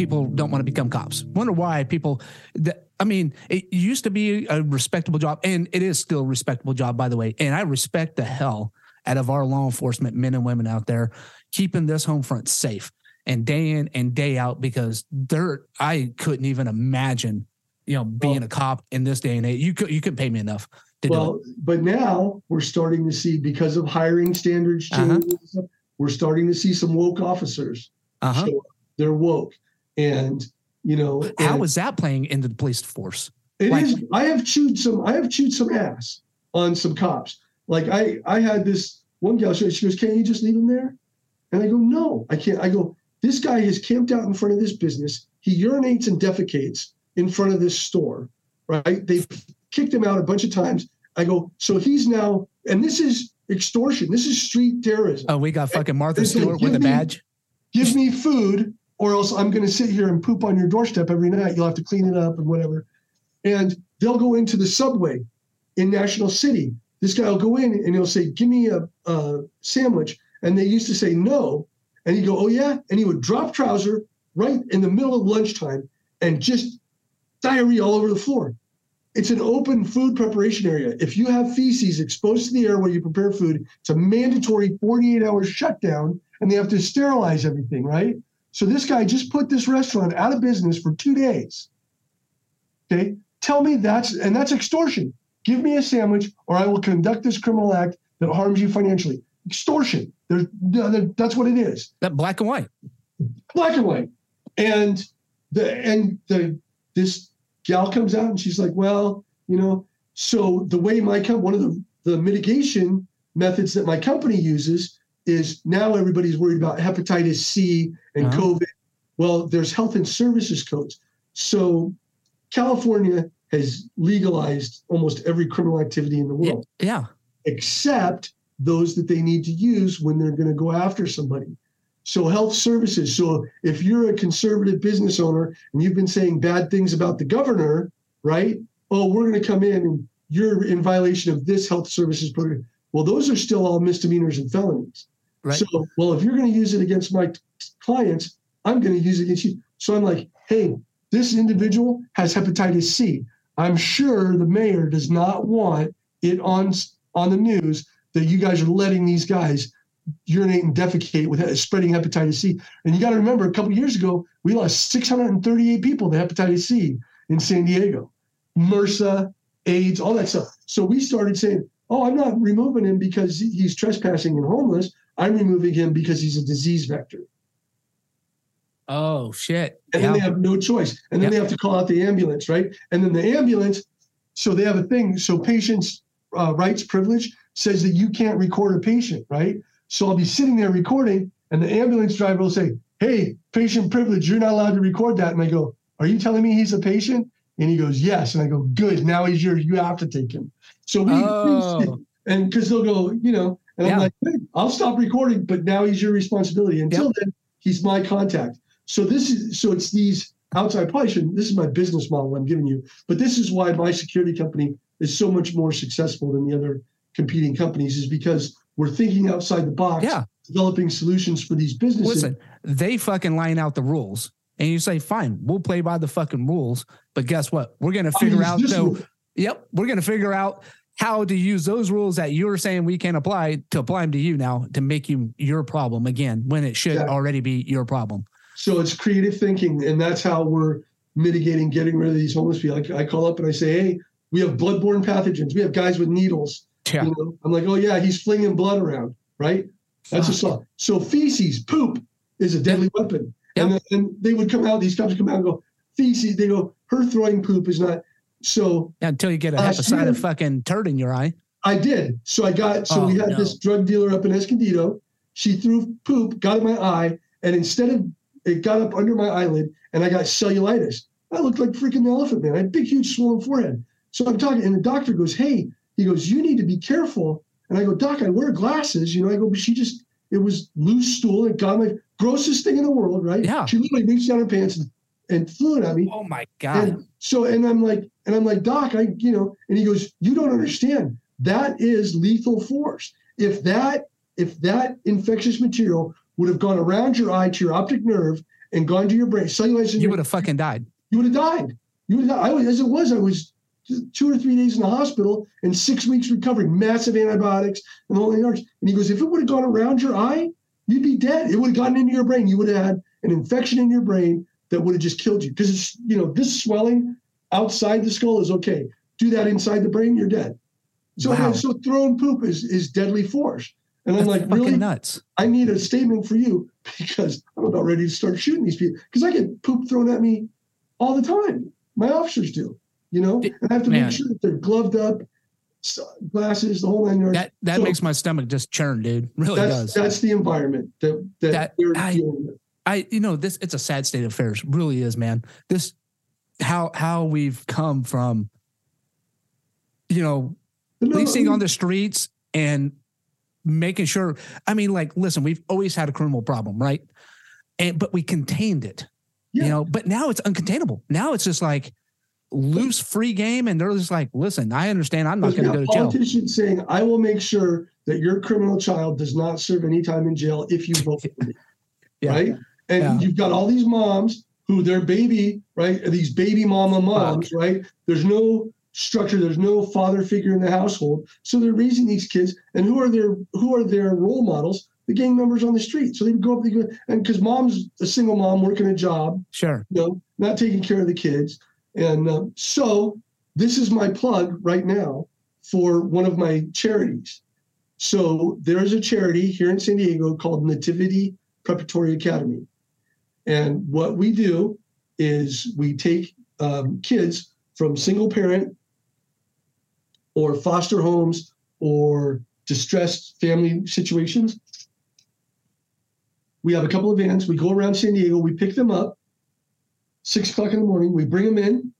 people don't want to become cops. Wonder why people. That, I mean, it used to be a respectable job, and it is still a respectable job, by the way. And I respect the hell out of our law enforcement men and women out there keeping this home front safe and day in and day out because they're. I couldn't even imagine, you know, being well, a cop in this day and age. You could you couldn't pay me enough. well, but now we're starting to see because of hiring standards changes. Uh-huh. We're starting to see some woke officers. Uh-huh. So they're woke, and you know how is that playing into the police force? It like, is. I have chewed some. I have chewed some ass on some cops. Like I, I had this one gal. She goes, "Can't you just leave him there?" And I go, "No, I can't." I go, "This guy has camped out in front of this business. He urinates and defecates in front of this store. Right? They've kicked him out a bunch of times. I go, so he's now, and this is extortion. This is street terrorism. Oh, we got fucking Martha Stewart with a badge. Give me food, or else I'm going to sit here and poop on your doorstep every night. You'll have to clean it up and whatever. And they'll go into the subway in National City. This guy will go in and he'll say, Give me a, a sandwich. And they used to say no. And he'd go, Oh, yeah. And he would drop trouser right in the middle of lunchtime and just diarrhea all over the floor. It's an open food preparation area. If you have feces exposed to the air while you prepare food, it's a mandatory 48 hour shutdown and they have to sterilize everything, right? So this guy just put this restaurant out of business for two days. Okay. Tell me that's, and that's extortion. Give me a sandwich or I will conduct this criminal act that harms you financially. Extortion. There's, that's what it is. That black and white. Black and white. And the, and the, this gal comes out and she's like, well, you know, so the way my company, one of the, the mitigation methods that my company uses is now everybody's worried about hepatitis C and uh-huh. COVID. Well, there's health and services codes. So California has legalized almost every criminal activity in the world. Yeah. Except those that they need to use when they're going to go after somebody. So health services. So if you're a conservative business owner and you've been saying bad things about the governor, right? Oh, we're going to come in and you're in violation of this health services program. Well, those are still all misdemeanors and felonies. Right. So, well, if you're going to use it against my clients, I'm going to use it against you. So I'm like, hey, this individual has hepatitis C. I'm sure the mayor does not want it on on the news that you guys are letting these guys urinate and defecate with spreading hepatitis C. And you got to remember, a couple years ago, we lost 638 people to hepatitis C in San Diego, MRSA, AIDS, all that stuff. So we started saying, oh, I'm not removing him because he's trespassing and homeless. I'm removing him because he's a disease vector. Oh shit! And yeah. then they have no choice, and then yep. they have to call out the ambulance, right? And then the ambulance, so they have a thing. So patients' uh, rights privilege says that you can't record a patient, right? So I'll be sitting there recording, and the ambulance driver will say, "Hey, patient privilege, you're not allowed to record that." And I go, "Are you telling me he's a patient?" And he goes, "Yes." And I go, "Good. Now he's yours. You have to take him." So we, oh. and because they'll go, you know, and yeah. I'm like, hey, I'll stop recording, but now he's your responsibility. Until yep. then, he's my contact. So this is so it's these outside. Shouldn't. This is my business model I'm giving you, but this is why my security company is so much more successful than the other competing companies. Is because we're thinking outside the box, yeah. developing solutions for these businesses. Listen, they fucking line out the rules, and you say, "Fine, we'll play by the fucking rules." But guess what? We're gonna figure out. So, yep, we're gonna figure out how to use those rules that you're saying we can apply to apply them to you now to make you your problem again when it should already be your problem. So it's creative thinking, and that's how we're mitigating getting rid of these homeless people. I, I call up and I say, "Hey, we have bloodborne pathogens. We have guys with needles." Yeah. You know? I'm like, "Oh yeah, he's flinging blood around, right?" That's Fuck. a song. So feces, poop is a deadly yeah. weapon. And, then, they would come out. These cops would come out and go, "Feces." They go, "Her throwing poop is not." So yeah, until you get a side of fucking turd in your eye. I did. So I got. So oh, we had no. this drug dealer up in Escondido. She threw poop, got in my eye, and instead of it got up under my eyelid, and I got cellulitis. I looked like freaking the elephant man. I had big, huge, swollen forehead. So I'm talking, and the doctor goes, "Hey," he goes, "You need to be careful." And I go, "Doc, I wear glasses." You know, I go, "But she just." It was loose stool. It got my grossest thing in the world, right? Yeah. She literally reached down her pants and, and threw it at me. Oh my god! And so, and I'm like, and I'm like, Doc, I, you know, and he goes, you don't understand. That is lethal force. If that, if that infectious material would have gone around your eye to your optic nerve and gone to your brain, cellulite. You would have fucking died. You would have died. You would have died. I was, as it was, I was two or three days in the hospital and six weeks recovering, massive antibiotics and all the whole. And he goes, if it would have gone around your eye, you'd be dead. It would have gotten into your brain. You would have had an infection in your brain that would have just killed you. Because it's, you know, this swelling outside the skull is okay. Do that inside the brain, you're dead. So, wow. so throwing poop is is deadly force. And I'm like, really nuts. I need a statement for you because I'm about ready to start shooting these people because I get poop thrown at me all the time. My officers do, you know, and I have to Man. make sure that they're gloved up, glasses, the whole nine yards. That that so, makes my stomach just churn, dude. Really that's, does. That's the environment that that, that they're I, dealing with. I, you know, this it's a sad state of affairs. Really is, man. This how how we've come from, you know, policing on the streets and making sure. I mean, like, listen, we've always had a criminal problem, right? And but we contained it, yeah. you know. But now it's uncontainable. Now it's just like loose, free game, and they're just like, listen, I understand. I'm not going to go to jail. Politicians saying, I will make sure that your criminal child does not serve any time in jail if you vote for me. yeah. Right? And yeah. you've got all these moms who their baby, right? These baby mama moms, Fuck. right? There's no structure there's no father figure in the household so they're raising these kids and who are their who are their role models the gang members on the street so they would go up they go, and because mom's a single mom working a job sure you know not taking care of the kids and uh, so this is my plug right now for one of my charities so there's a charity here in san diego called nativity preparatory academy and what we do is we take um, kids from single parent or foster homes or distressed family situations. We have a couple of vans. We go around San Diego. We pick them up six o'clock in the morning. We bring them in.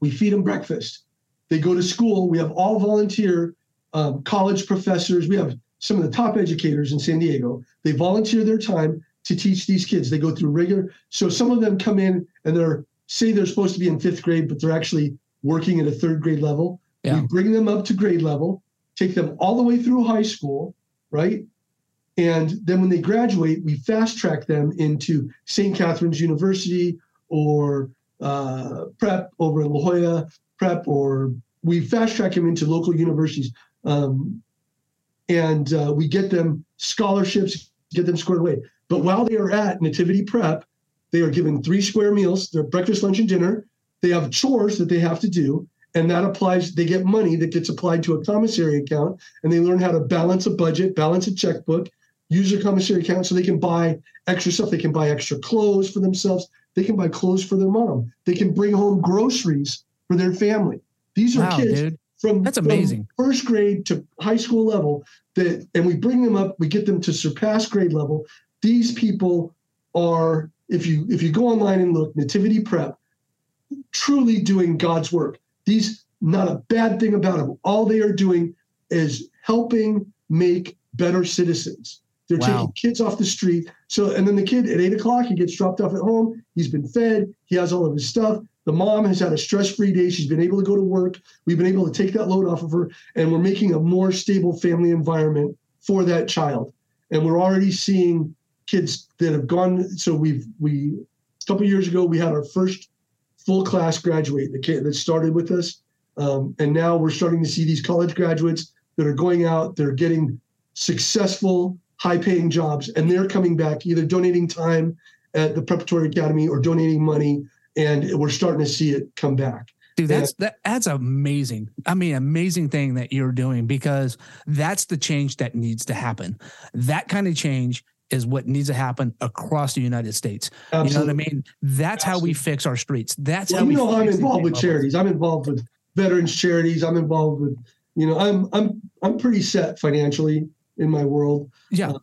We feed them breakfast. They go to school. We have all volunteer um, college professors. We have some of the top educators in San Diego. They volunteer their time to teach these kids. They go through rigor. So some of them come in and they're say they're supposed to be in fifth grade, but they're actually working at a third grade level. Yeah. We bring them up to grade level, take them all the way through high school, right? And then when they graduate, we fast track them into St. Catherine's University or uh, prep over in La Jolla prep, or we fast track them into local universities. Um, and uh, we get them scholarships, get them squared away. But while they are at Nativity Prep, they are given three square meals, their breakfast, lunch, and dinner. They have chores that they have to do and that applies they get money that gets applied to a commissary account and they learn how to balance a budget balance a checkbook use their commissary account so they can buy extra stuff. They can buy extra clothes for themselves. They can buy clothes for their mom. They can bring home groceries for their family. These are wow, kids dude. from that's amazing. from first grade to high school level that and we bring them up we get them to surpass grade level these people are if you if you go online and look nativity prep truly doing god's work these, not a bad thing about them. All they are doing is helping make better citizens. They're wow. taking kids off the street. So, and then the kid at eight o'clock, he gets dropped off at home. He's been fed. He has all of his stuff. The mom has had a stress-free day. She's been able to go to work. We've been able to take that load off of her, and we're making a more stable family environment for that child. And we're already seeing kids that have gone. So we've we a couple years ago we had our first full class graduate that, that started with us. Um, and now we're starting to see these college graduates that are going out, they're getting successful, high paying jobs, and they're coming back either donating time at the preparatory academy or donating money. And we're starting to see it come back. Dude, that's that that's amazing. I mean, amazing thing that you're doing because that's the change that needs to happen. That kind of change is what needs to happen across the United States. Absolutely. You know what I mean? That's Absolutely. how we fix our streets. That's well, how you we know I'm involved with charities. I'm involved with veterans charities. I'm involved with you know I'm I'm I'm pretty set financially in my world. Yeah. Uh,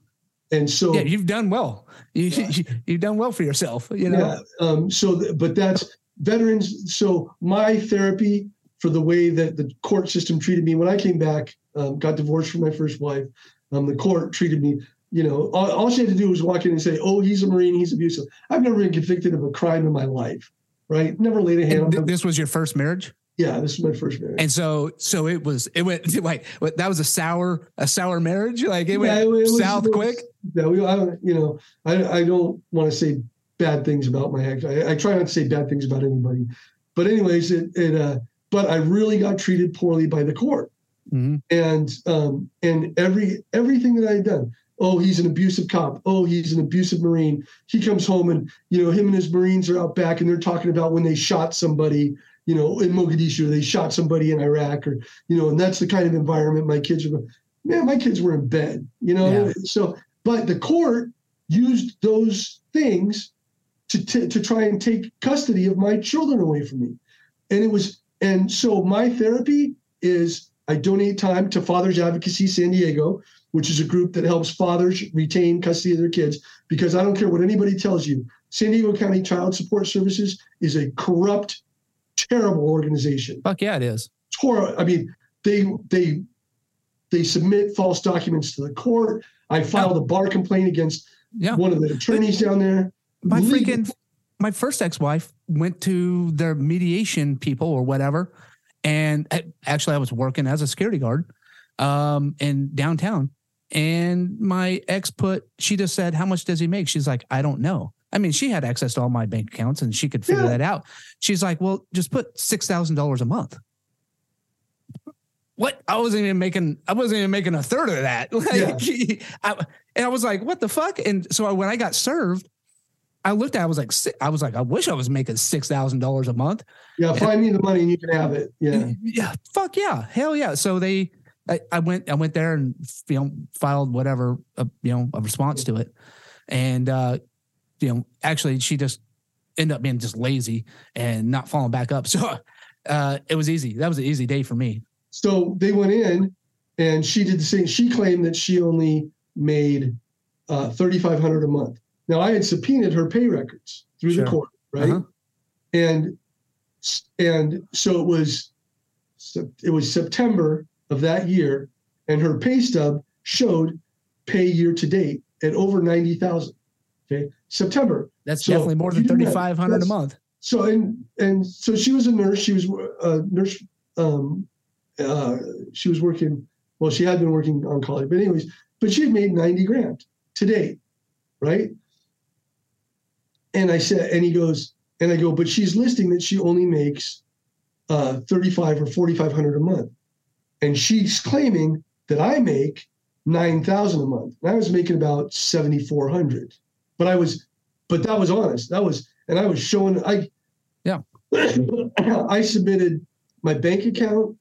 and so yeah, you've done well. You, yeah. you have done well for yourself. You know. Yeah. Um, so, th- but that's veterans. So my therapy for the way that the court system treated me when I came back, um, got divorced from my first wife. Um, the court treated me you know, all, all, she had to do was walk in and say, "Oh, he's a Marine. He's abusive." I've never been convicted of a crime in my life, right? Never laid a hand on him. This was your first marriage. Yeah, this was my first marriage. And so, so it was. It went like that was a sour, a sour marriage. Like it went yeah, it, it south was, quick. Yeah, we, I don't, you know, I, I don't want to say bad things about my ex. I, I try not to say bad things about anybody, but anyways, it, it uh, but I really got treated poorly by the court, Mhm. and um, and every everything that I had done. Oh, he's an abusive cop. Oh, he's an abusive Marine. He comes home and you know him and his Marines are out back and they're talking about when they shot somebody, you know, in Mogadishu, they shot somebody in Iraq, or you know, and that's the kind of environment my kids were. Man, my kids were in bed, you know. Yeah. So, but the court used those things to, t- to try and take custody of my children away from me. And it was, and so my therapy is I donate time to Fathers Advocacy San Diego, which is a group that helps fathers retain custody of their kids. Because I don't care what anybody tells you, San Diego County Child Support Services is a corrupt, terrible organization. Fuck yeah, it is. Tor- I mean, they they they submit false documents to the court. I filed a bar complaint against Yeah. one of the attorneys down there. my Legal- freaking my first ex-wife went to their mediation people or whatever and uh, actually i was working as a security guard um in downtown and my ex put she just said how much does he make she's like i don't know i mean she had access to all my bank accounts and she could figure Yeah. that out she's like well just put $6000 a month what i wasn't even making i wasn't even making a third of that like I, and i was like what the fuck and so when i got served I looked at. it, I was like, I was like, I wish I was making six thousand dollars a month. Yeah, find me the money and you can have it. Yeah. yeah, fuck yeah, hell yeah. So they, I, I went, I went there and you know filed whatever, uh, you know, a response to it, and uh, you know, actually she just ended up being just lazy and not following back up. So uh, it was easy. That was an easy day for me. So they went in and she did the same. She claimed that she only made uh, 3500 a month. Now I had subpoenaed her pay records through Sure. the court, right? Uh-huh. And and so it was it was September of that year, and her pay stub showed pay year to date at over 90,000. Okay, September. That's So definitely more than you do that. thirty five hundred a month. So and and so she was a nurse. She was a nurse. Um, uh, she was working. Well, she had been working on college, but anyways, but she had made ninety grand to date, right? And I said, and he goes, and I go, but she's listing that she only makes uh, thirty-five or forty-five hundred a month, and she's claiming that I make nine thousand a month. And I was making about seventy-four hundred, but I was, but that was honest. That was, and I was showing. I Yeah. I submitted my bank account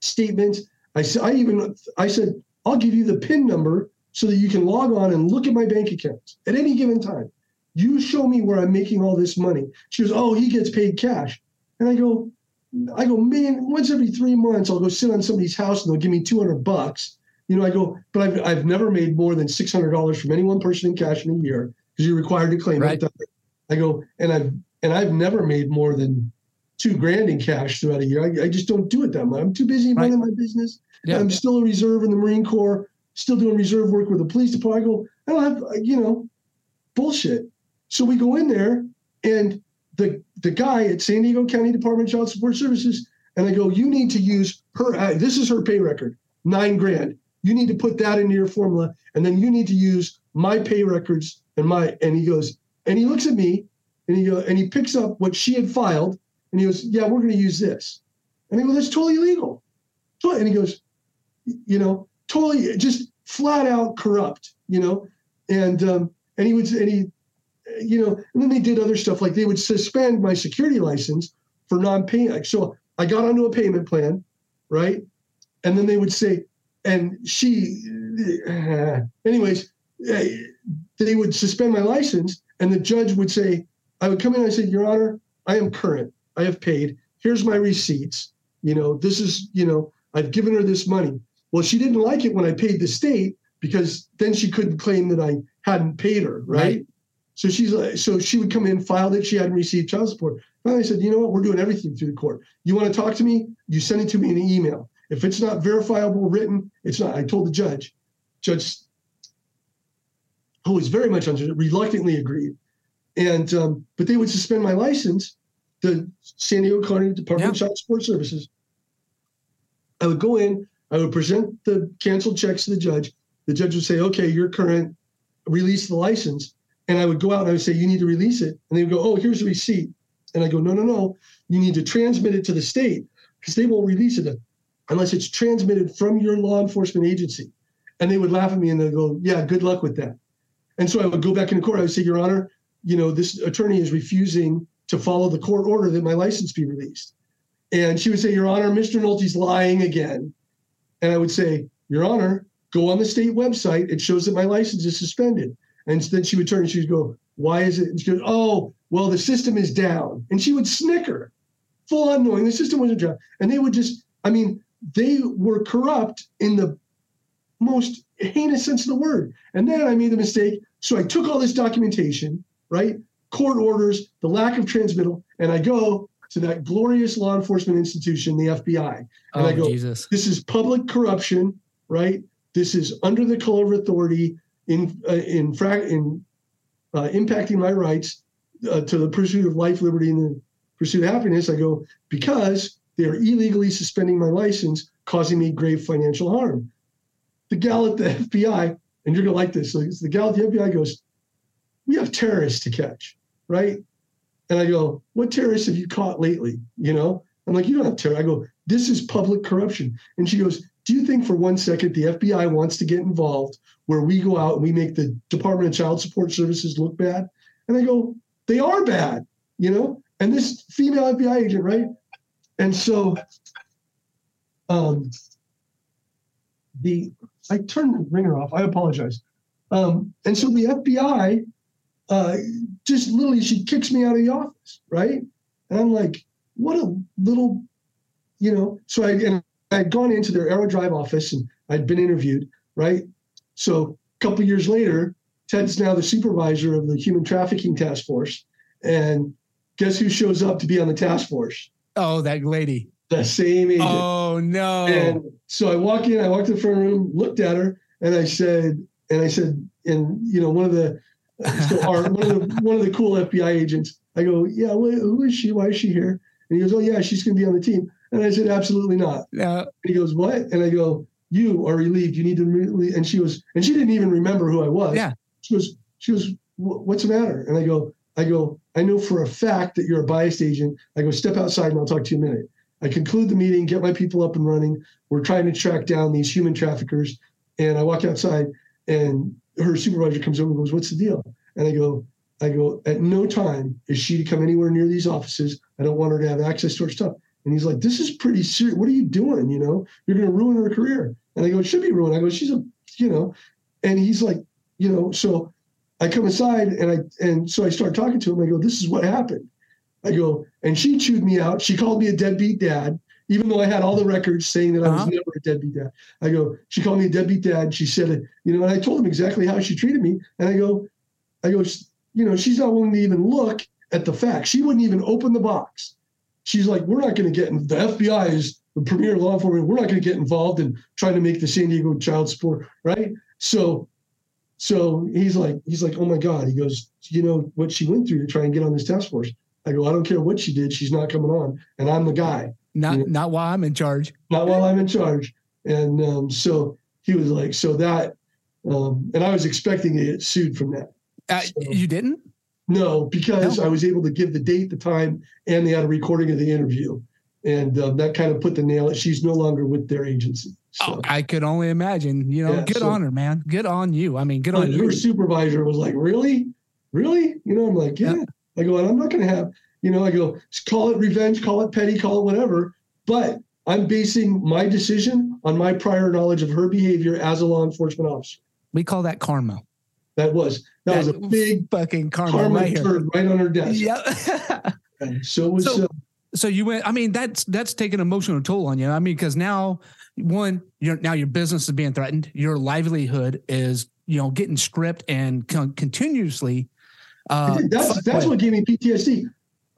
statements. I said, I even, I said, I'll give you the PIN number so that you can log on and look at my bank accounts at any given time. You show me where I'm making all this money. She goes, oh, he gets paid cash. And I go, I go, man, once every three months, I'll go sit on somebody's house and they'll give me 200 bucks. You know, I go, but I've, I've never made more than $600 from any one person in cash in a year because you're required to claim Right. it. I go, and I've, and I've never made more than two grand in cash throughout a year. I, I just don't do it that much. I'm too busy Right. running my business. Yeah. I'm still a reserve in the Marine Corps, still doing reserve work with the police department. I go, I don't have, you know, bullshit. So we go in there, and the the guy at San Diego County Department of Child Support Services, and I go, you need to use her. uh, This is her pay record, nine grand. You need to put that into your formula, and then you need to use my pay records and my. And he goes, and he looks at me, and he go, and he picks up what she had filed, and he goes, yeah, we're going to use this. And I go, that's totally illegal. Totally- And he goes, you know, totally just flat out corrupt, you know, and um, and he would and he, you know, and then they did other stuff like they would suspend my security license for non-payment. So I got onto a payment plan, right, and then they would say, and she, anyways, eh, they would suspend my license, and the judge would say, I would come in and I said, Your Honor, I am current. I have paid. Here's my receipts. You know, this is, you know, I've given her this money. Well, she didn't like it when I paid the state because then she couldn't claim that I hadn't paid her, right? Right. So she's like, so she would come in, file that she hadn't received child support. And I said, you know what? We're doing everything through the court. You want to talk to me? You send it to me in an email. If it's not verifiable, written, it's not. I told the judge. Judge, who was very much under, reluctantly agreed. And um, but they would suspend my license. The San Diego County Department of Child Support Services. I would go in. I would present the canceled checks to the judge. The judge would say, "Okay, you're current. Release the license." And I would go out and I would say, you need to release it. And they would go, oh, here's the receipt. And I go, no, no, no. You need to transmit it to the state because they won't release it unless it's transmitted from your law enforcement agency. And they would laugh at me and they'd go, yeah, good luck with that. And so I would go back into court. I would say, Your Honor, you know, this attorney is refusing to follow the court order that my license be released. And she would say, Your Honor, Mr. Nulty's lying again. And I would say, Your Honor, go on the state website. It shows that my license is suspended. And then she would turn and she would go, Why is it? And she goes, Oh, well, the system is down. And she would snicker, full on knowing the system wasn't down. And they would just, I mean, they were corrupt in the most heinous sense of the word. And then I made the mistake. So I took all this documentation, right? Court orders, the lack of transmittal, and I go to that glorious law enforcement institution, the FBI. And oh, I go, Jesus. this is public corruption, right? This is under the color of authority in uh, in, fra- in uh, impacting my rights uh, to the pursuit of life, liberty, and the pursuit of happiness. I go because they are illegally suspending my license, causing me grave financial harm. The gal at the FBI, and you're gonna like this. So the gal at the FBI goes, "We have terrorists to catch, right?" And I go, "What terrorists have you caught lately?" You know, I'm like, "You don't have terror." I go, "This is public corruption," and she goes, do you think for one second the FBI wants to get involved where we go out and we make the Department of Child Support Services look bad? And I go, they are bad, you know? And this female FBI agent, right? And so um the I turned the ringer off. I apologize. Um, and so the FBI uh just literally she kicks me out of the office, right? And I'm like, what a little, you know, so I and I'd gone into their Aero Drive office and I'd been interviewed, right? So a couple years later, Ted's now the supervisor of the Human Trafficking Task Force. And guess who shows up to be on the task force? Oh, that lady. The same agent. Oh no. And so I walk in, I walked to the front room, looked at her, and I said, and I said, and you know, one of the uh, so our, one of the one of the cool FBI agents, I go, yeah, who is she? Why is she here? And he goes, oh yeah, she's gonna be on the team. And I said, absolutely not. He goes, what? And I go, you are relieved. You need to really. And she was, and she didn't even remember who I was. Yeah. She was, she goes, what's the matter? And I go, I go, I know for a fact that you're a biased agent. I go, step outside and I'll talk to you in a minute. I conclude the meeting, get my people up and running. We're trying to track down these human traffickers. And I walk outside and her supervisor comes over and goes, what's the deal? And I go, I go, at no time is she to come anywhere near these offices. I don't want her to have access to her stuff. And he's like, this is pretty serious. What are you doing? You know, you're going to ruin her career. And I go, it should be ruined. I go, she's a, you know, and he's like, you know, so I come aside and I, and so I start talking to him. I go, this is what happened. I go, and she chewed me out. She called me a deadbeat dad, even though I had all the records saying that I was uh-huh. never a deadbeat dad. I go, she called me a deadbeat dad. She said it, you know, and I told him exactly how she treated me. And I go, I go, you know, she's not willing to even look at the facts. She wouldn't even open the box she's like, we're not going to get in. The FBI is the premier law enforcement. We're not going to get involved in trying to make the San Diego child support right. So, so he's like, he's like, oh my god. He goes, you know what she went through to try and get on this task force. I go, I don't care what she did. She's not coming on, and I'm the guy. Not you know? not while I'm in charge. Not while I'm in charge. And um, so he was like, so that, um, and I was expecting to get sued from that. Uh, so, you didn't? No, because no. I was able to give the date, the time, and they had a recording of the interview, and um, that kind of put the nail. It, she's no longer with their agency. So. Oh, I could only imagine. You know, yeah, good so, on her, man. Good on you. I mean, good on her you. supervisor was like, "Really, really?" You know, I'm like, "Yeah." yeah. I go, "I'm not going to have." You know, I go, "Call it revenge, call it petty, call it whatever," but I'm basing my decision on my prior knowledge of her behavior as a law enforcement officer. We call that karma. That was that, that was a big fucking karma, karma right, turd right on her desk. Yeah. so was. So, uh, so you went. I mean, that's that's taken emotional toll on you. I mean, because now one, you're now your business is being threatened. Your livelihood is you know getting stripped and con- continuously. Uh, that's that's what gave me PTSD.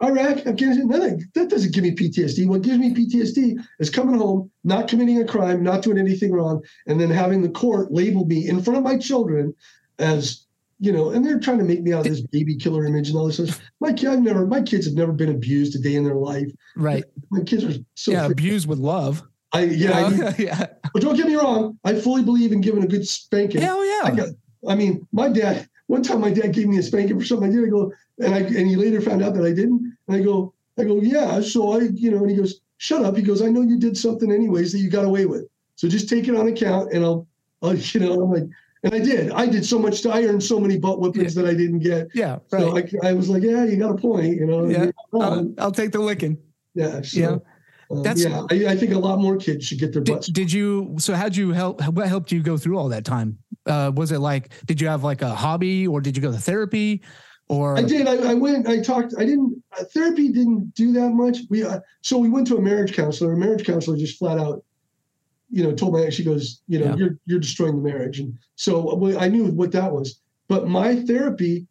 Iraq, Afghanistan, nothing. That doesn't give me PTSD. What gives me PTSD is coming home, not committing a crime, not doing anything wrong, and then having the court label me in front of my children as you know, and they're trying to make me out of this baby killer image and all this stuff. My kid, I've never, my kids have never been abused a day in their life. Right. My kids are so yeah, abused with love. I yeah, I mean, yeah. But don't get me wrong, I fully believe in giving a good spanking. Hell yeah. I, got, I mean, my dad, one time my dad gave me a spanking for something I did. I go, and I and he later found out that I didn't. And I go, I go, yeah. So I, you know, and he goes, shut up. He goes, I know you did something anyways that you got away with. So just take it on account, and I'll, I'll, you know, I'm like, and I did. I did so much. I earned so many butt whippings yeah. that I didn't get. Yeah, right. So I, I, was like, yeah, you got a point. You know. Yeah. I'll, I'll, take the licking. Yeah. So, yeah. Um, That's yeah. I, I, think a lot more kids should get their butts. Did, did you? So how'd you help? What helped you go through all that time? Uh, was it like? Did you have like a hobby, or did you go to therapy? Or I did. I, I went. I talked. I didn't. Uh, therapy didn't do that much. We uh, so we went to a marriage counselor. A marriage counselor just flat out, you know, told my ex, she goes, you know, yeah. you're you're destroying the marriage, and so I knew what that was. But my therapy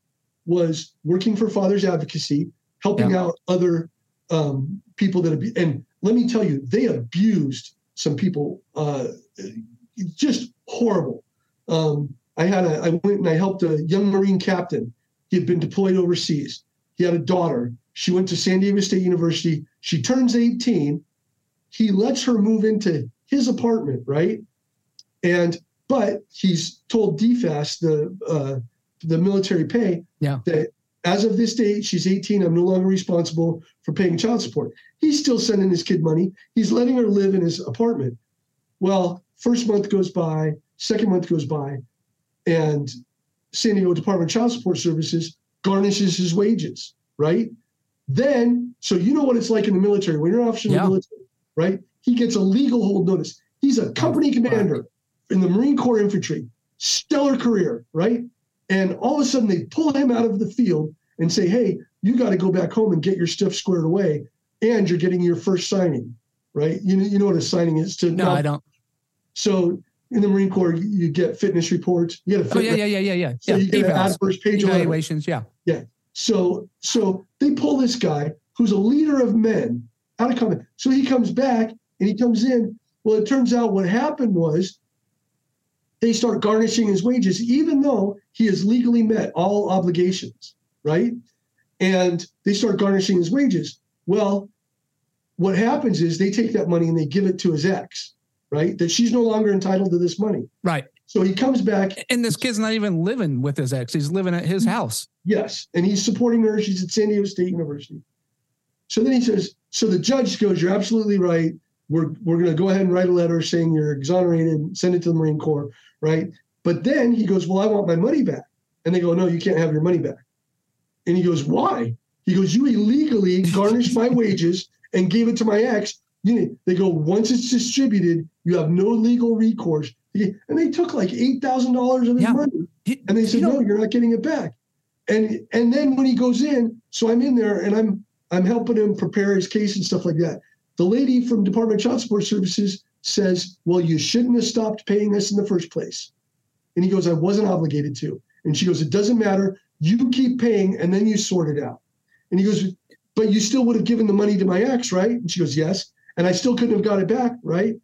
was working for Fathers Advocacy, helping yeah. out other um, people that have and let me tell you, they abused some people, uh, just horrible. Um, I had a, I went and I helped a young Marine captain. He had been deployed overseas. He had a daughter. She went to San Diego State University. She turns 18. He lets her move into his apartment, right? And but he's told DFAS, the uh, the military pay, yeah. that as of this date, she's 18. I'm no longer responsible for paying child support. He's still sending his kid money. He's letting her live in his apartment. Well, first month goes by, second month goes by, and San Diego Department of Child Support Services garnishes his wages, right? Then, so you know what it's like in the military when you're an officer in yeah. the military, right? He gets a legal hold notice. He's a company commander in the Marine Corps Infantry, stellar career, right? And all of a sudden, they pull him out of the field and say, hey, you got to go back home and get your stuff squared away. And you're getting your first signing, right? You know, you know what a signing is to. No, I don't. So in the Marine Corps, you get fitness reports. You get a fitness, oh, yeah, yeah, yeah, yeah, yeah. So yeah. you get adverse page evaluations. Yeah. Yeah. So so they pull this guy who's a leader of men out of combat. So he comes back and he comes in. Well, it turns out what happened was they start garnishing his wages, even though he has legally met all obligations, right? And they start garnishing his wages. Well, what happens is they take that money and they give it to his ex, right? That she's no longer entitled to this money. Right. So he comes back. And this kid's not even living with his ex. He's living at his house. Yes. And he's supporting her. She's at San Diego State University. So then he says, so the judge goes, You're absolutely right. We're, we're going to go ahead and write a letter saying you're exonerated, and send it to the Marine Corps right? But then he goes, Well, I want my money back. And they go, No, you can't have your money back. And he goes, Why? He goes, You illegally garnished my wages and gave it to my ex. You know, they go, Once it's distributed, you have no legal recourse. And they took like $8,000 of his yeah. money. And they said, you know, No, you're not getting it back. And and then when he goes in, so I'm in there and I'm I'm helping him prepare his case and stuff like that. The lady from Department of Child Support Services says, Well, you shouldn't have stopped paying us in the first place. And he goes, I wasn't obligated to. And she goes, It doesn't matter. You keep paying and then you sort it out. And he goes, But you still would have given the money to my ex, right? And she goes, Yes. And I still couldn't have got it back, right?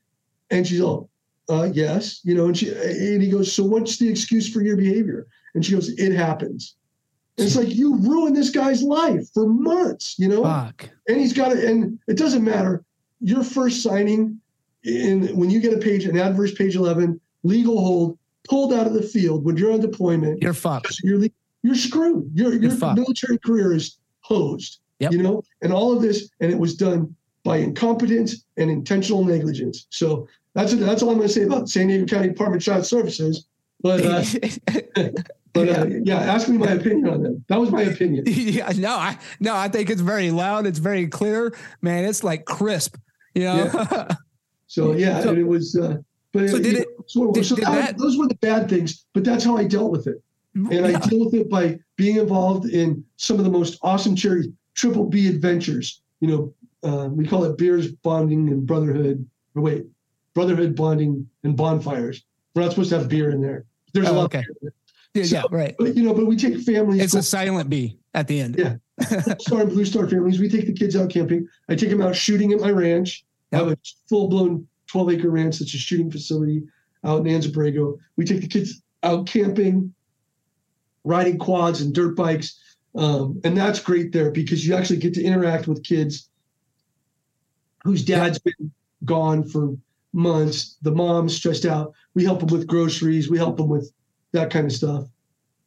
And she's all, uh, yes, you know, and she and he goes, So what's the excuse for your behavior? And she goes, It happens. It's like you ruined this guy's life for months, you know? Fuck. And he's got it, and it doesn't matter. Your first signing in when you get a page, an adverse page 11, legal hold, pulled out of the field when you're on deployment, you're fucked. You're, you're screwed. Your, military career is hosed. Yep. You know, and all of this, and it was done by incompetence and intentional negligence. So that's that's all I'm going to say about San Diego County Department of Child Services. But uh, but uh, yeah, ask me my opinion on them. That was my opinion. yeah, no, I no, I think it's very loud. It's very clear, man. It's like crisp. You know. Yeah. So yeah, so, it was. Uh, but so did it? so, did, so did that, that, those were the bad things, but that's how I dealt with it, and yeah. I deal with it by being involved in some of the most awesome charity triple B adventures. You know, uh, we call it beers, bonding, and brotherhood. Or wait, brotherhood, bonding, and bonfires. We're not supposed to have beer in there. There's oh, a lot. Okay. Yeah, so, yeah, right. But you know, but we take families. It's go, a silent B at the end. Yeah. Star and Blue Star families. We take the kids out camping. I take them out shooting at my ranch. I have a full blown 12 acre ranch that's a shooting facility out in Anza-Borrego. We take the kids out camping, riding quads and dirt bikes. Um, and that's great there because you actually get to interact with kids whose dad's been gone for months. The mom's stressed out. We help them with groceries. We help them with that kind of stuff.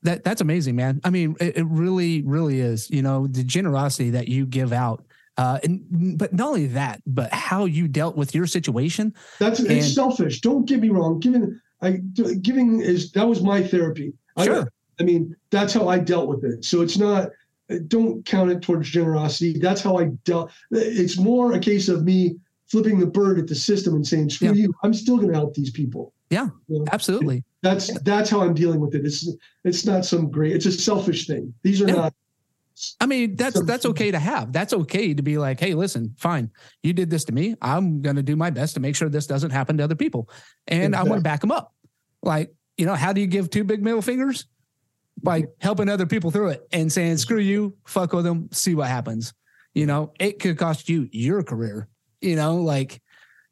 that that's amazing, man. I mean, it, it really, really is. You know, the generosity that you give out. Uh, and but not only that, but how you dealt with your situation. That's And- it's selfish. Don't get me wrong. Giving I giving is that was my therapy. I- Sure. I mean, that's how I dealt with it. So it's not, don't count it towards generosity. That's how I dealt. It's more a case of me flipping the bird at the system and saying, screw Yeah. you, I'm still going to help these people. Yeah. You know, Absolutely. That's, that's how I'm dealing with it. It's, it's not some great, it's a selfish thing. These are Yeah. not, I mean, that's that's okay to have. That's okay to be like, hey, listen, fine, you did this to me. I'm gonna do my best to make sure this doesn't happen to other people, and I'm gonna back them up. Like, you know, how do you give two big middle fingers? By helping other people through it and saying, screw you, fuck with them, see what happens. You know, it could cost you your career. You know, like,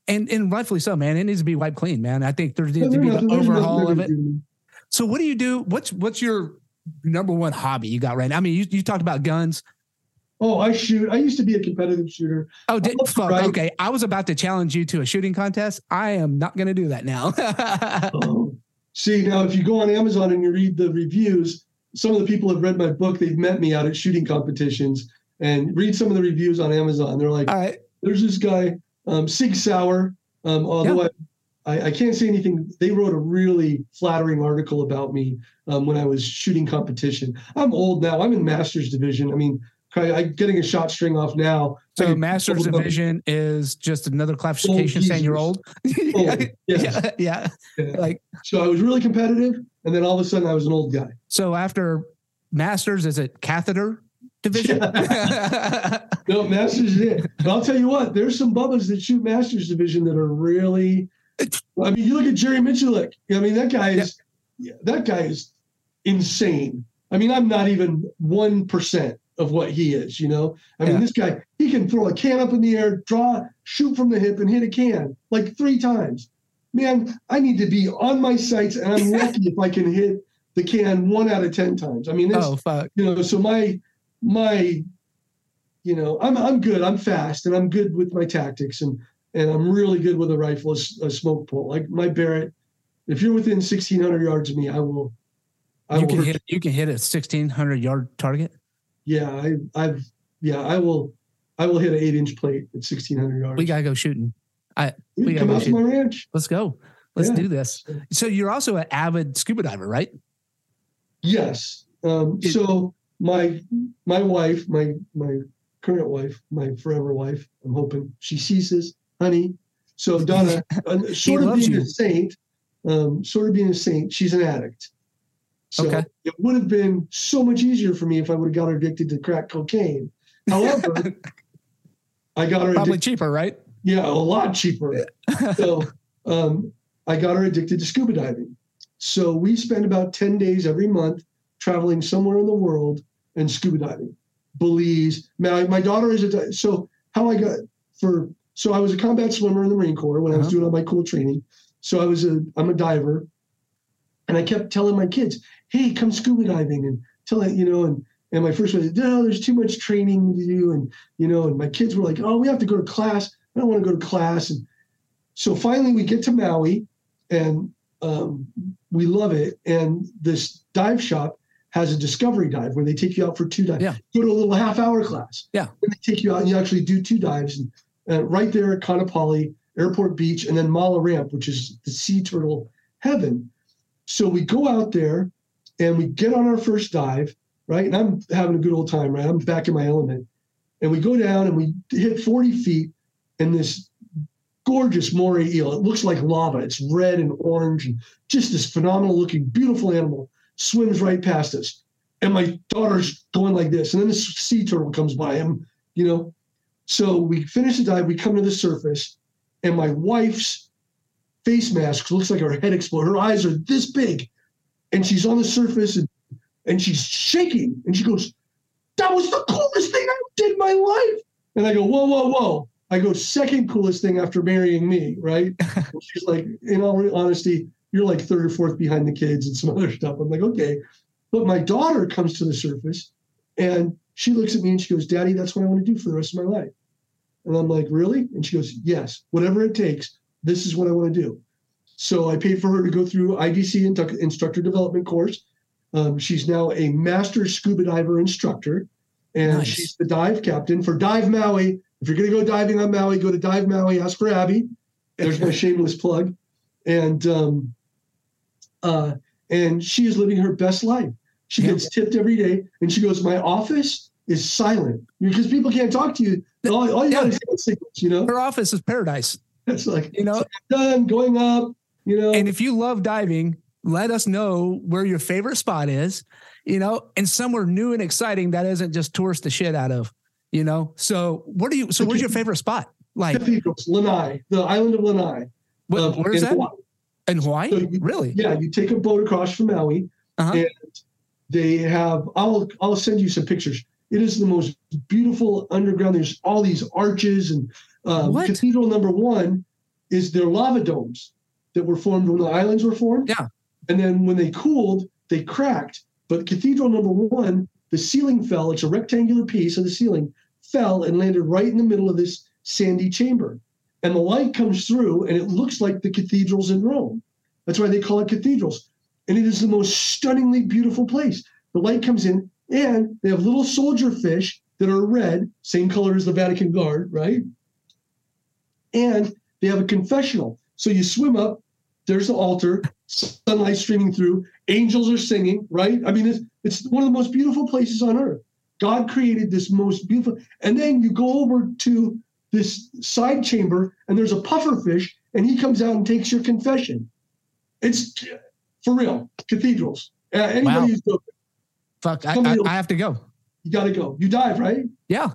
and and rightfully so, man. It needs to be wiped clean, man. I think there needs to be nothing- the there's nothing overhaul of it. do to me. So what do you do? What's what's your number one hobby you got right now? I mean, you, you talked about guns. Oh, I shoot. I used to be a competitive shooter. Oh, did, fuck. right. Okay, I was about to challenge you to a shooting contest. I am not going to do that now. Oh. See, now if you go on Amazon and you read the reviews, some of the people have read my book. They've met me out at shooting competitions and read some of the reviews on Amazon. They're like, All right. there's this guy, um, Sig Sauer. Um, although I, I, I can't say anything, they wrote a really flattering article about me um, when I was shooting competition. I'm old now. I'm in master's division. I mean, I, I'm getting a shot string off now. So master's division is just another classification saying you're old. Oh, yes. yeah, yeah. Yeah. Like So I was really competitive, and then all of a sudden I was an old guy. so after masters, is it catheter division? No, Masters it. But I'll tell you what, there's some bubbas that shoot Masters division that are really. I mean, you look at Jerry Miculek. I mean, that guy is yeah, that guy is insane. I mean, I'm not even one percent of what he is. You know, I mean, Yeah. this guy he can throw a can up in the air, draw, shoot from the hip, and hit a can like three times. Man, I need to be on my sights, and I'm lucky if I can hit the can one out of ten times. I mean, oh fuck. you know so my my you know i'm i'm good i'm fast and i'm good with my tactics and and i'm really good with a rifle a smoke pole like my barrett if you're within 1600 yards of me i will i You will can hit you can hit a sixteen hundred yard target. yeah i i've yeah i will i will hit an eight inch plate at 1600 yards We gotta go shooting. Dude, we come gotta out to my ranch Let's go. Let's Yeah. do this. So you're also an avid scuba diver, right? Yes. Um, so my my wife, my my current wife, my forever wife, I'm hoping she sees this, honey. So Donna, uh, sort of being you. a saint, um, sort of being a saint, she's an addict. So Okay. it would have been so much easier for me if I would have got her addicted to crack cocaine. However, I got her Probably addicted, cheaper, right? yeah, a lot cheaper. so um, I got her addicted to scuba diving. So we spend about 10 days every month traveling somewhere in the world and scuba diving. Belize. My, my daughter is a, so how I got for, so I was a combat swimmer in the Marine Corps when I was Uh-huh. doing all my cool training. So I was a, I'm a diver. And I kept telling my kids, hey, come scuba diving and tell it, you know, and, and my first one, no, there's too much training to do. And, you know, and my kids were like, oh, we have to go to class. I don't want to go to class. And so finally we get to Maui and um, we love it. And this dive shop has a discovery dive where they take you out for two dives. Yeah. Go to a little half hour class. Yeah. And they take you out and you actually do two dives. And uh, right there at Kaanapali Airport Beach and then Mala Ramp, which is the sea turtle heaven. So we go out there and we get on our first dive, right? And I'm having a good old time, right? I'm back in my element. And we go down and we hit 40 feet and this gorgeous moray eel. It looks like lava. It's red and orange and just this phenomenal looking, beautiful animal swims right past us. And my daughter's going like this. And then this sea turtle comes by him, you know. So we finish the dive, we come to the surface, and my wife's face mask looks like her head exploded. Her eyes are this big. And she's on the surface and, and she's shaking. And she goes, That was the coolest thing I did in my life. And I go, Whoa, whoa, whoa. I go, second coolest thing after marrying me, right? She's like, in all honesty, you're like third or fourth behind the kids and some other stuff. I'm like, okay. But my daughter comes to the surface and she looks at me and she goes, Daddy, that's what I want to do for the rest of my life. And I'm like, really? And she goes, yes, whatever it takes, this is what I want to do. So I paid for her to go through IDC instructor development course. Um, she's now a master scuba diver instructor, and Nice. she's the dive captain for Dive Maui. If you're going to go diving on Maui, go to Dive Maui. Ask for Abby. There's my shameless plug, and um, uh, and she is living her best life. She gets tipped every day, and she goes, "My office is silent because people can't talk to you. All, all you Yeah. got is signals, you know. Her office is paradise. It's like You know, done going up, you know. and if you love diving, let us know where your favorite spot is, you know, and somewhere new and exciting that isn't just tourist the shit out of, you know. So what do you so where's your favorite spot? Like Lanai, the island of Lanai. what, uh, where's that? Hawaii. In Hawaii? So you- really? Yeah, you take a boat across from Maui, Uh-huh. and they have. I'll I'll send you some pictures. It is the most beautiful underground. There's all these arches, and um, What? Cathedral Number One is their lava domes that were formed when the islands were formed. Yeah. and then when they cooled, they cracked. But Cathedral Number One, the ceiling fell. It's a rectangular piece of the ceiling fell and landed right in the middle of this sandy chamber. And the light comes through, and it looks like the cathedrals in Rome. That's why they call it cathedrals. And it is the most stunningly beautiful place. The light comes in, and they have little soldier fish that are red, same color as the Vatican Guard, right? And they have a confessional. So you swim up, there's the altar, sunlight streaming through, angels are singing, right? I mean, it's, it's one of the most beautiful places on earth. God created this most beautiful. And then you go over to this side chamber, and there's a puffer fish, and he comes out and takes your confession. It's for real. Cathedrals. Uh, anybody Wow. who's go, Fuck, I, I, I have to go. you got to go. You dive, right? Yeah.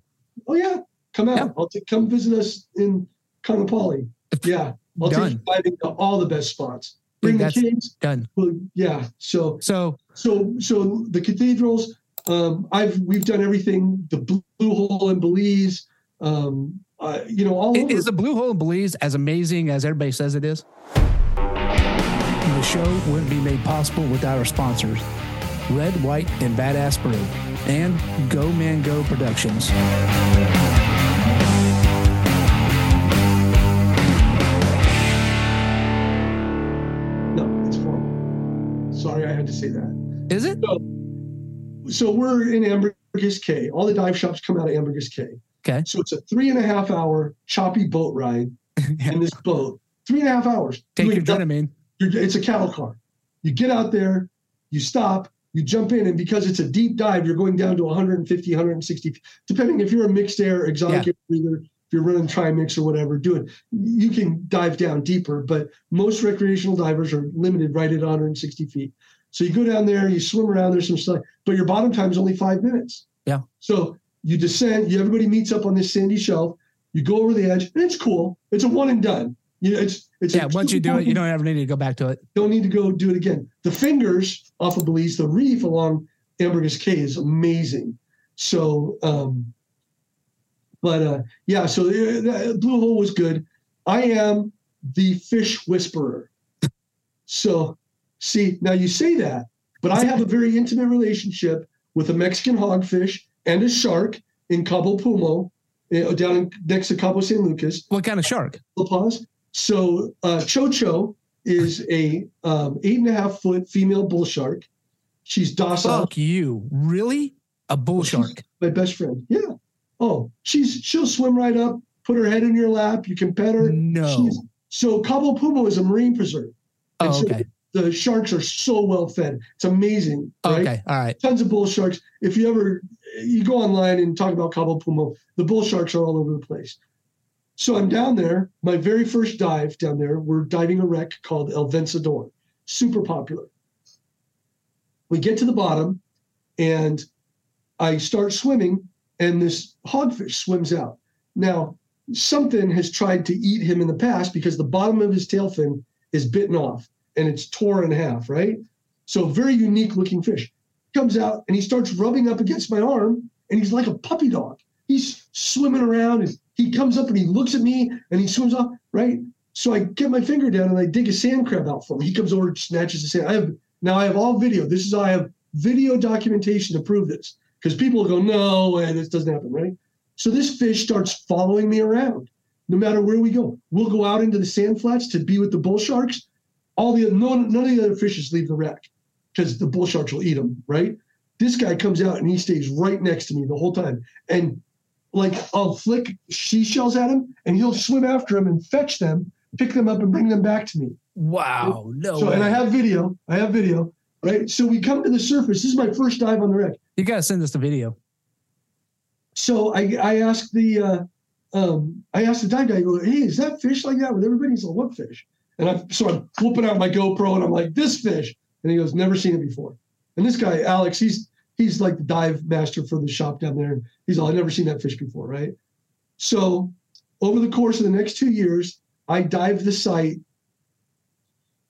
Oh yeah, come out. Yeah. I'll take, come visit us in Kaanapali. Yeah, I'll take you diving to all the best spots. Bring the that's- kids. Done. Well, yeah. So So so so the cathedrals. Um, I've we've done everything. The Blue Hole in Belize. Um, uh, you know all i- over. is the Blue Hole in Belize as amazing as everybody says it is? The show wouldn't be made possible without our sponsors, Red, White, and Badass Brew, and Go Man Go Productions. no, it's horrible. Sorry, I had to say that. Is it? So we're in Ambergris Caye. All the dive shops come out of Ambergris Caye. Okay. So it's a three and a half hour choppy boat ride in this boat. Three and a half hours. Take your. You're, it's a cattle car. You get out there, you stop, you jump in, and because it's a deep dive, you're going down to 150, 160, depending if you're a mixed air, exotic air breather, if you're running trimix or whatever, do it. You can dive down deeper, but most recreational divers are limited right at 160 feet. So you go down there, you swim around, there's some stuff, but your bottom time is only five minutes. Yeah. So you descend, you everybody meets up on this sandy shelf, you go over the edge, and it's cool. It's a one and done. You know, it's it's Yeah, once you do it, you don't ever need to go back to it. don't need to go do it again. The fingers off of Belize, the reef along Ambergris Caye is amazing. So, um, but uh, yeah, so uh, that Blue Hole was good. I am the fish whisperer. So, see, now you say that, but I have a very intimate relationship with a Mexican hogfish and a shark in Cabo Pulmo, uh, down in, next to Cabo San Lucas. What kind of shark? La Paz. So uh, Chocho is a um, eight and a half foot female bull shark. She's docile. Fuck you. Really? A bull shark. My best friend. Yeah. Oh, she's she'll swim right up, put her head in your lap. You can pet her. No. She's- so Cabo Pulmo is a marine preserve. and Oh, so okay. The sharks are so well fed. It's amazing. Right? Okay. All right. Tons of bull sharks. If you ever you go online and talk about Cabo Pulmo, the bull sharks are all over the place. So I'm down there. My very first dive down there, we're diving a wreck called El Vencedor, super popular. We get to the bottom, and I start swimming, and this hogfish swims out. Now, something has tried to eat him in the past because the bottom of his tail fin is bitten off and it's torn in half, right? So, very unique looking fish. Comes out and he starts rubbing up against my arm, and he's like a puppy dog. He's swimming around and he comes up and he looks at me and he swims off, right? So I get my finger down and I dig a sand crab out for him. He comes over and snatches the sand. I have now I have all video. This is I have video documentation to prove this because people go, no way, this doesn't happen, right? So this fish starts following me around, no matter where we go. We'll go out into the sand flats to be with the bull sharks. All the no, none of the other fishes leave the wreck because the bull sharks will eat them, right? This guy comes out and he stays right next to me the whole time. And like I'll flick seashells at him and he'll swim after him and fetch them, pick them up and bring them back to me. Wow. No. So, way. and I have video. I have video, right? So we come to the surface. This is my first dive on the wreck. you got to send us the video. So I, I asked the, uh, um, I asked the dive guy, I go, hey, is that fish like that with everybody? He's like, what fish? And I, so I'm flipping out my GoPro and I'm like, this fish. And he goes, never seen it before. And this guy, Alex, he's, he's like the dive master for the shop down there. He's all, I've never seen that fish before, right? So over the course of the next two years, I dive the site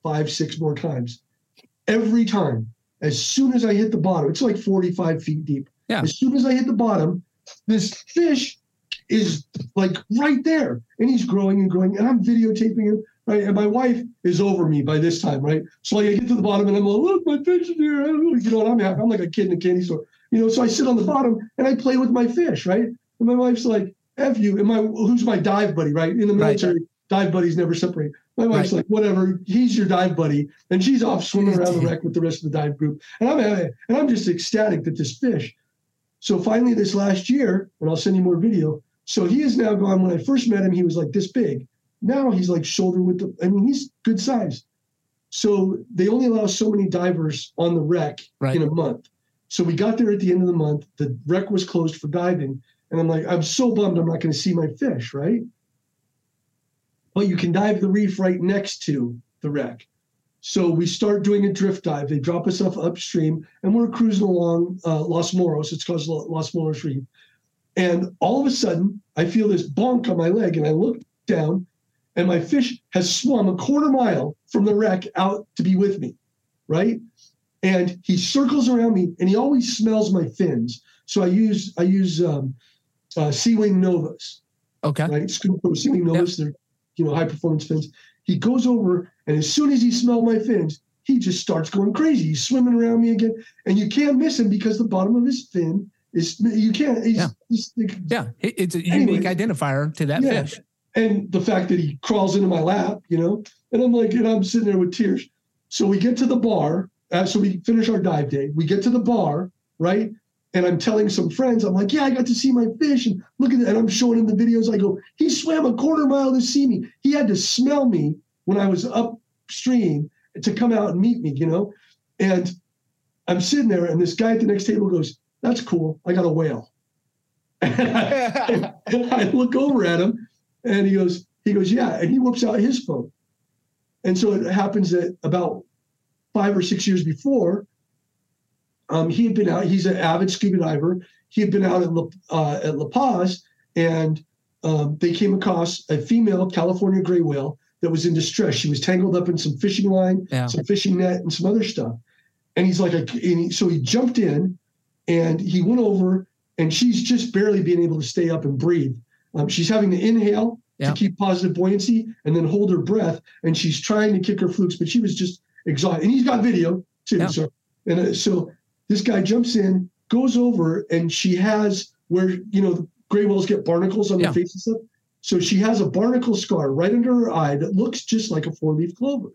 five, six more times. Every time, as soon as I hit the bottom, it's like 45 feet deep. Yeah. As soon as I hit the bottom, this fish is like right there and he's growing and growing and I'm videotaping him. Right. And my wife is over me by this time, right? So like I get to the bottom and I'm like, look, my fish is here. You know, and I'm happy. I'm like a kid in a candy store. You know, so I sit on the bottom and I play with my fish, right? And my wife's like, F you. And my who's my dive buddy, right? In the Right. military, dive buddies never separate. My wife's like, whatever, he's your dive buddy. And she's off swimming around the wreck with the rest of the dive group. And I'm and I'm just ecstatic that this fish. So finally this last year, and I'll send you more video. So he is now gone. When I first met him, he was like this big. Now he's like shoulder width. I mean, he's good size. So they only allow so many divers on the wreck Right. in a month. So we got there at the end of the month. The wreck was closed for diving. And I'm like, I'm so bummed I'm not going to see my fish, right? But you can dive the reef right next to the wreck. So we start doing a drift dive. They drop us off upstream, and we're cruising along uh, Los Moros. It's called Lo- Los Moros Reef. And all of a sudden, I feel this bonk on my leg, and I look down, and my fish has swum a quarter mile from the wreck out to be with me, right? And he circles around me, and he always smells my fins. So I use I use um, uh, Sea Wing Novas Okay. right? Scoop from Sea Wing Novas, they're you know high performance fins. He goes over, and as soon as he smelled my fins, he just starts going crazy. He's swimming around me again, and you can't miss him because the bottom of his fin is you can't. He's, Yeah. he's Yeah. It's a Anyway. unique identifier to that Yeah. fish. And the fact that he crawls into my lap, you know, and I'm like, and I'm sitting there with tears. So we get to the bar. Uh, so we finish our dive day. We get to the bar, right? And I'm telling some friends, I'm like, yeah, I got to see my fish, and look at that. And I'm showing him the videos. I go, he swam a quarter mile to see me. He had to smell me when I was upstream to come out and meet me, you know. And I'm sitting there, and this guy at the next table goes, "That's cool. I got a whale." I look over at him and he goes, he goes, yeah. And he whips out his phone. And so it happens that about five or six years before, um, he had been out, he's an avid scuba diver. He had been out at La, uh, at La Paz and um, they came across a female California gray whale that was in distress. She was tangled up in some fishing line, Yeah. some fishing net, and some other stuff. And he's like, a, and he, so he jumped in and he went over and she's just barely being able to stay up and breathe. Um, she's having to inhale Yeah. to keep positive buoyancy and then hold her breath. And she's trying to kick her flukes, but she was just exhausted. And he's got video too. Yeah. So, and uh, so this guy jumps in, goes over, and she has where you know the gray whales get barnacles on Yeah. their face and stuff. So she has a barnacle scar right under her eye that looks just like a four-leaf clover,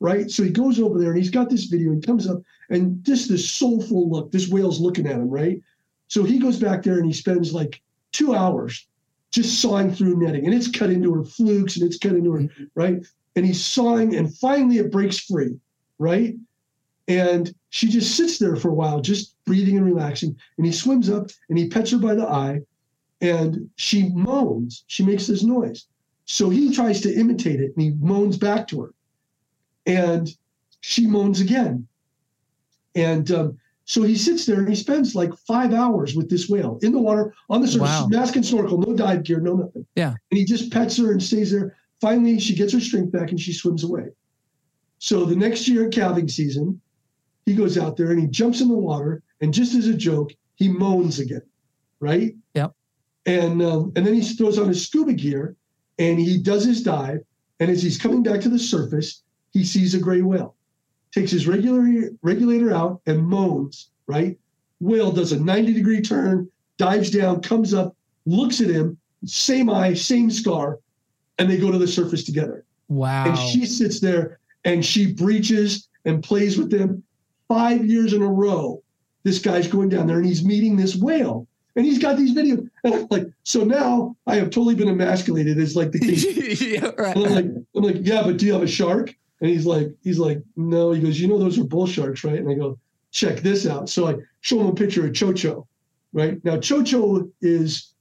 right? So he goes over there and he's got this video and comes up and just this soulful look. This whale's looking at him, right? So he goes back there and he spends like two hours just sawing through netting, and it's cut into her flukes and it's cut into her right. And he's sawing, and finally it breaks free, right? And she just sits there for a while, just breathing and relaxing. And he swims up and he pets her by the eye, and she moans. She makes this noise. So he tries to imitate it and he moans back to her. And she moans again. And um, so he sits there and he spends like five hours with this whale in the water on the surface, Wow. mask and snorkel, no dive gear, no nothing. Yeah. And he just pets her and stays there. Finally, she gets her strength back and she swims away. So the next year, calving season, he goes out there and he jumps in the water and just as a joke, he moans again, right? Yep. And um, and then he throws on his scuba gear and he does his dive. And as he's coming back to the surface, he sees a gray whale, takes his regular regulator out and moans, right? Whale does a 90 degree turn, dives down, comes up, looks at him, same eye, same scar, and they go to the surface together. Wow. And she sits there and she breaches and plays with them. five years in a row, this guy's going down there and he's meeting this whale. And he's got these videos. And I'm like, so now I have totally been emasculated as like the king. yeah, right. I'm like, I'm like, yeah, but do you have a shark? And he's like, he's like, no. He goes, you know, those are bull sharks, right? And I go, check this out. So I show him a picture of Chocho, right? Now, Chocho is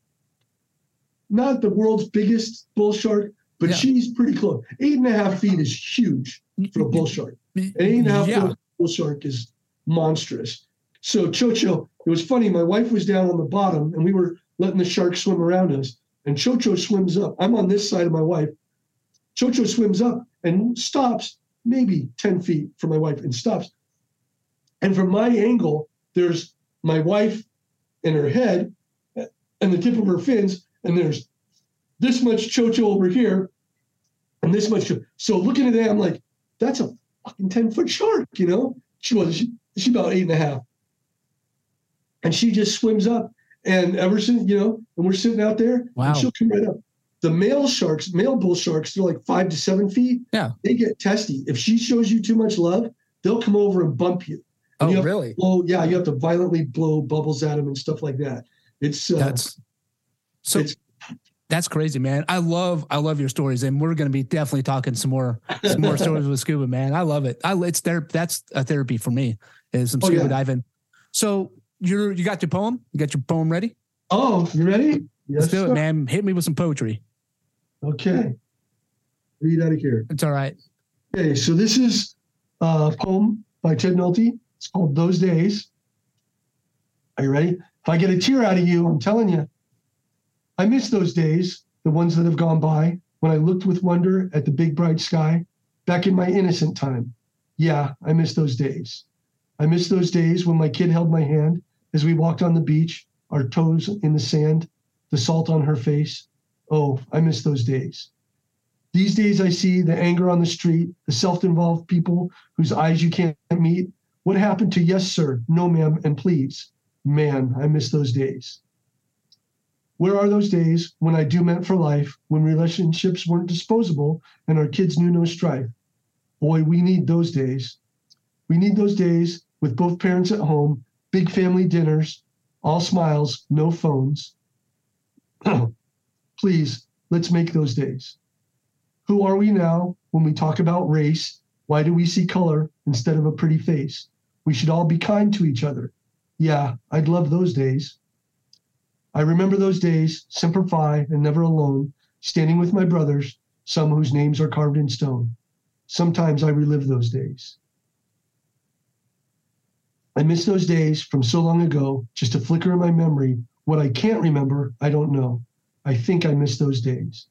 not the world's biggest bull shark, but yeah. she's pretty close. Eight and a half feet is huge for a bull shark. Eight and a half yeah. bull shark is monstrous. So Chocho, it was funny. My wife was down on the bottom, and we were letting the shark swim around us. And Chocho swims up. I'm on this side of my wife. Chocho swims up and stops maybe 10 feet from my wife and stops. And from my angle, there's my wife and her head and the tip of her fins, and there's this much Chocho over here and this much. So looking at that, I'm like, that's a fucking 10 foot shark, you know? She was, she, she about eight and a half and she just swims up. And ever since, you know, and we're sitting out there, wow. she'll come right up. The male sharks, male bull sharks, they're like five to seven feet. Yeah. They get testy. If she shows you too much love, they'll come over and bump you. And oh, you really? Blow, yeah, you have to violently blow bubbles at them and stuff like that. It's uh, that's so it's, that's crazy, man. I love I love your stories, and we're going to be definitely talking some more some more stories with scuba, man. I love it. I it's there. That's a therapy for me is some scuba oh, yeah. diving. So you you got your poem? You got your poem ready? Oh, you ready? Yes, Let's do sir. it, man. Hit me with some poetry. Okay. Read out of here. It's all right. Okay, so this is a poem by Ted Nulty. It's called Those Days. Are you ready? If I get a tear out of you, I'm telling you, I miss those days, the ones that have gone by, when I looked with wonder at the big bright sky, back in my innocent time. Yeah, I miss those days. I miss those days when my kid held my hand as we walked on the beach, our toes in the sand, the salt on her face. Oh, I miss those days. These days, I see the anger on the street, the self involved people whose eyes you can't meet. What happened to yes, sir, no, ma'am, and please? Man, I miss those days. Where are those days when I do meant for life, when relationships weren't disposable and our kids knew no strife? Boy, we need those days. We need those days with both parents at home, big family dinners, all smiles, no phones. Please, let's make those days. Who are we now when we talk about race? Why do we see color instead of a pretty face? We should all be kind to each other. Yeah, I'd love those days. I remember those days, semper fi and never alone, standing with my brothers, some whose names are carved in stone. Sometimes I relive those days. I miss those days from so long ago, just a flicker in my memory. What I can't remember, I don't know. I think I miss those days.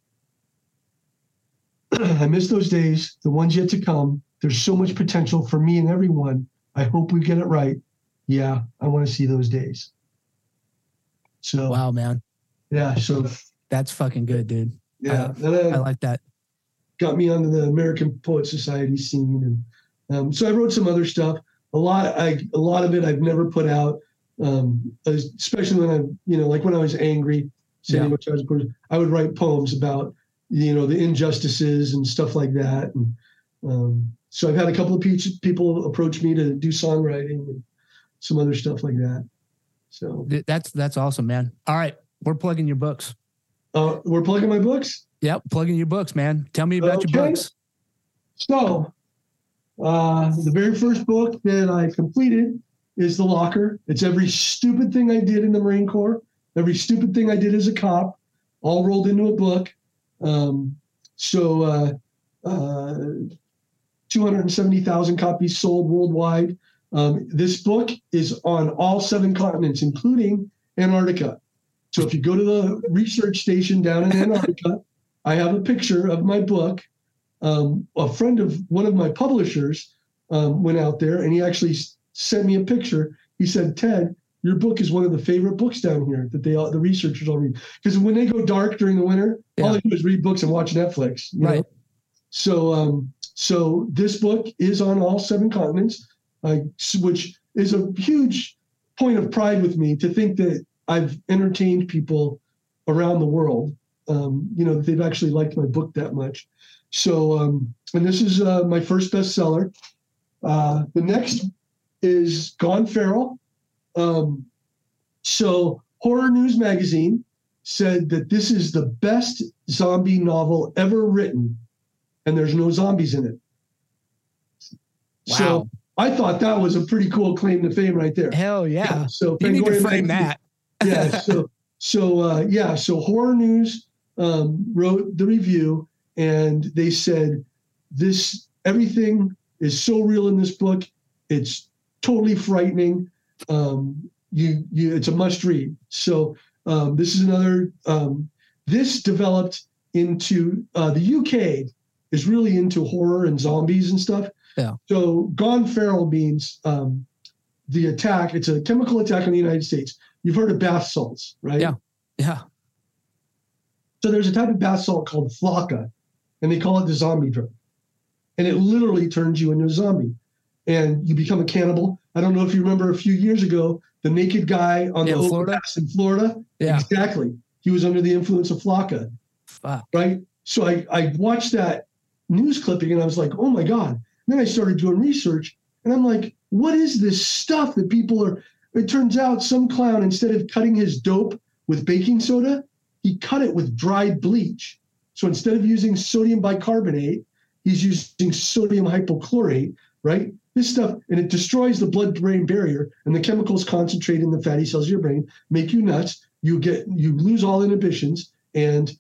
I miss those days, the ones yet to come. There's so much potential for me and everyone. I hope we get it right. Yeah, I want to see those days. So wow, man. Yeah, so that's fucking good, dude. Yeah, I, I like that. Got me onto the American Poet Society scene, and um, so I wrote some other stuff a lot I a lot of it I've never put out, um, especially when I'm you know like when I was angry, yeah. I, would write poems about you know the injustices and stuff like that. And um, so I've had a couple of people approach me to do songwriting and some other stuff like that. So that's that's awesome, man. All right, we're plugging your books. Uh, we're plugging my books. Yep, plugging your books, man. Tell me about okay. your books. So uh, the very first book that I completed is The Locker. It's every stupid thing I did in the Marine Corps, every stupid thing I did as a cop, all rolled into a book. Um, so, uh, uh, 270,000 copies sold worldwide. Um, this book is on all seven continents, including Antarctica. So if you go to the research station down in Antarctica, I have a picture of my book um, a friend of one of my publishers um, went out there and he actually sent me a picture. He said, Ted, your book is one of the favorite books down here that they all, the researchers all read. Because when they go dark during the winter, yeah. all they do is read books and watch Netflix. right. Know? So, um, so this book is on all seven continents, uh, which is a huge point of pride with me to think that I've entertained people around the world. Um, you know, they've actually liked my book that much. So, um, and this is uh, my first bestseller. Uh, the next is Gone Feral. Um, so, Horror News Magazine said that this is the best zombie novel ever written, and there's no zombies in it. Wow. So, I thought that was a pretty cool claim to fame right there. Hell yeah. So, You need to frame Magazine- that. yeah. So so uh, yeah. So horror news um, wrote the review, and they said this everything is so real in this book. It's totally frightening. Um, you you it's a must read. So um, this is another. Um, this developed into uh, the UK is really into horror and zombies and stuff. Yeah. So Gone Feral means um, the attack. It's a chemical attack on the United States. You've heard of bath salts, right? Yeah. Yeah. So there's a type of bath salt called Flakka, and they call it the zombie drug. And it literally turns you into a zombie, and you become a cannibal. I don't know if you remember a few years ago, the naked guy on Yeah, the Florida? overpass in Florida. Yeah. Exactly. He was under the influence of Flakka, Fuck. right? So I, I watched that news clipping and I was like, oh my God. then I started doing research and I'm like, what is this stuff that people are? It turns out some clown, instead of cutting his dope with baking soda, he cut it with dried bleach. So instead of using sodium bicarbonate, he's using sodium hypochlorate, right? This stuff, and it destroys the blood brain barrier, and the chemicals concentrate in the fatty cells of your brain, make you nuts. You get, you lose all inhibitions, and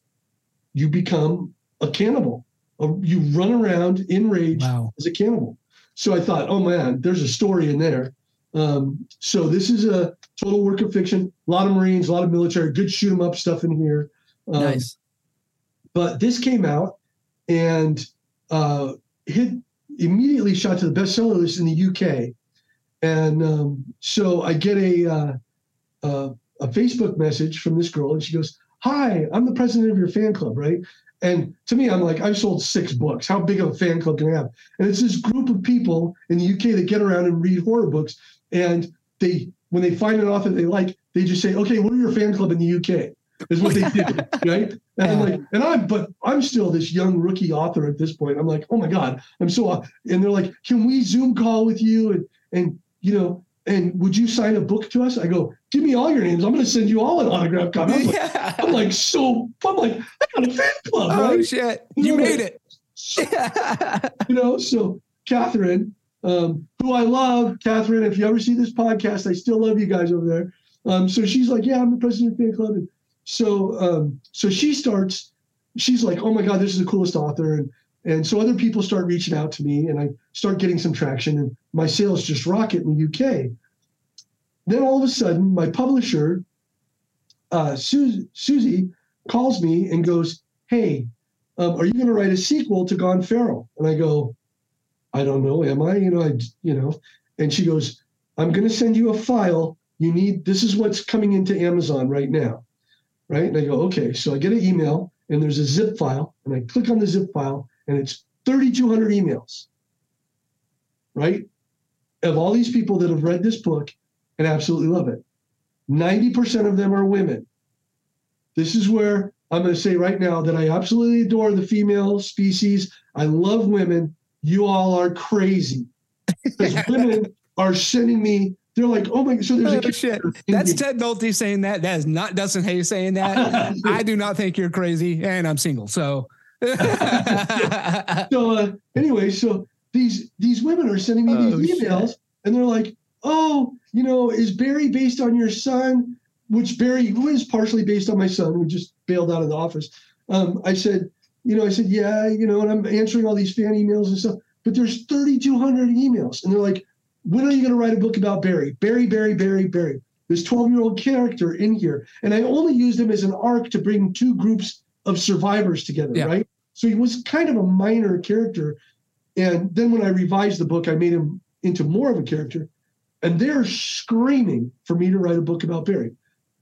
you become a cannibal. Uh, You run around enraged Wow. as a cannibal. So I thought, oh man, there's a story in there. Um, so this is a total work of fiction. A lot of Marines, a lot of military, good shoot 'em up stuff in here. Um, Nice. But this came out and uh, hit immediately shot to the bestseller list in the UK. And um, so I get a uh, uh, a Facebook message from this girl, and she goes, "Hi, I'm the president of your fan club, right?" And to me, I'm like, I've sold six books. How big of a fan club can I have? And it's this group of people in the UK that get around and read horror books, and they when they find an author they like, they just say, "Okay, what are your fan club in the UK?" Is what they did, right? And I'm like, and I'm, but I'm still this young rookie author at this point. I'm like, oh my god, I'm so. And they're like, can we Zoom call with you? And and you know, and would you sign a book to us? I go, give me all your names. I'm going to send you all an autograph copy. I'm like, Yeah. I'm like, so I'm like, I got a fan club, Oh right? shit! You made like, it. So, you know, so Catherine, um, who I love, Catherine, if you ever see this podcast, I still love you guys over there. Um, so she's like, yeah, I'm the president of the fan club. And so, um, so she starts, she's like, oh my God, this is the coolest author. And, and so other people start reaching out to me and I start getting some traction and my sales just rocket in the UK. Then all of a sudden, my publisher, uh, Su- Susie, calls me and goes, hey, um, are you going to write a sequel to Gone Feral? And I go, I don't know. Am I? You know, I, you know, and she goes, I'm going to send you a file. You need, this is what's coming into Amazon right now. Right. And I go, okay. So I get an email and there's a zip file and I click on the zip file and it's 3,200 emails. Right. Of all these people that have read this book and absolutely love it. 90% of them are women. This is where I'm going to say right now that I absolutely adore the female species. I love women. You all are crazy because women are sending me. They're like, oh my! So there's Oh, a shit. That's Ted Nulty saying that. That is not Dustin Hayes saying that. I do not think you're crazy, and I'm single. So, so uh, anyway, so these these women are sending me Oh, these shit. emails, and they're like, "Oh, you know, is Barry based on your son?" Which Barry was partially based on my son, who just bailed out of the office. Um, I said, you know, I said, yeah, you know, and I'm answering all these fan emails and stuff. But there's 3,200 emails, and they're like, "When are you going to write a book about Barry? Barry, Barry, Barry, Barry." This 12 year old character in here, and I only used him as an arc to bring two groups of survivors together, Yeah. right? So he was kind of a minor character. And then when I revised the book, I made him into more of a character. And they're screaming for me to write a book about Barry.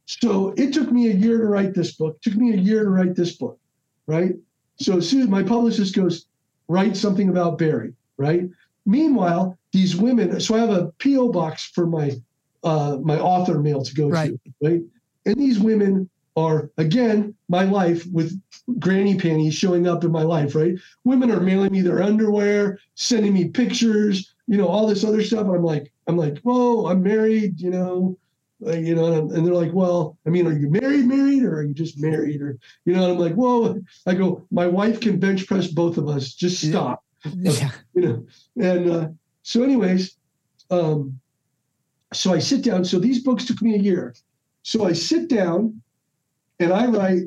So it took me a year to write this book. It took me a year to write this book, right? So as soon as my publicist goes, write something about Barry, right? Meanwhile, these women, so I have a PO box for my uh, my author mail to go Right. to, right? And these women are again my life with granny panties showing up in my life, right? Women are mailing me their underwear, sending me pictures, you know, all this other stuff. I'm like, I'm like, whoa, I'm married, you know, uh, you know, and, and, they're like, well, I mean, are you married, married, or are you just married, or you know? And I'm like, whoa. I go, my wife can bench press both of us. Just stop, yeah. you know. And uh, so, anyways, um, so I sit down. So these books took me a year. So I sit down, and I write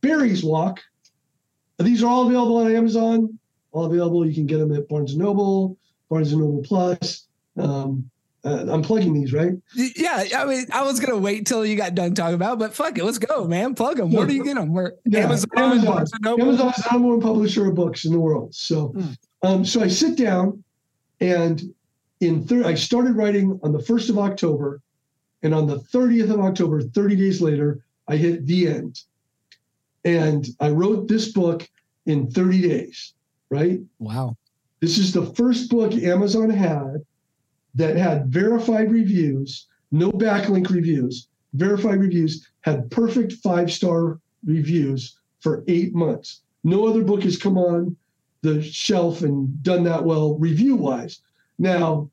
Barry's Walk. These are all available on Amazon. All available. You can get them at Barnes and Noble, Barnes and Noble Plus. Um, uh, I'm plugging these, right? Yeah, I mean, I was gonna wait till you got done talking about, but fuck it, let's go, man. Plug them. Where do you get them? Where yeah, Amazon, Amazon. Amazon's the number one publisher of books in the world. So, mm. um, so I sit down, and in thir- I started writing on the first of October, and on the 30th of October, 30 days later, I hit the end, and I wrote this book in 30 days. Right? Wow. This is the first book Amazon had that had verified reviews, no backlink reviews, verified reviews, had perfect five star reviews for eight months. No other book has come on the shelf and done that well review wise. Now,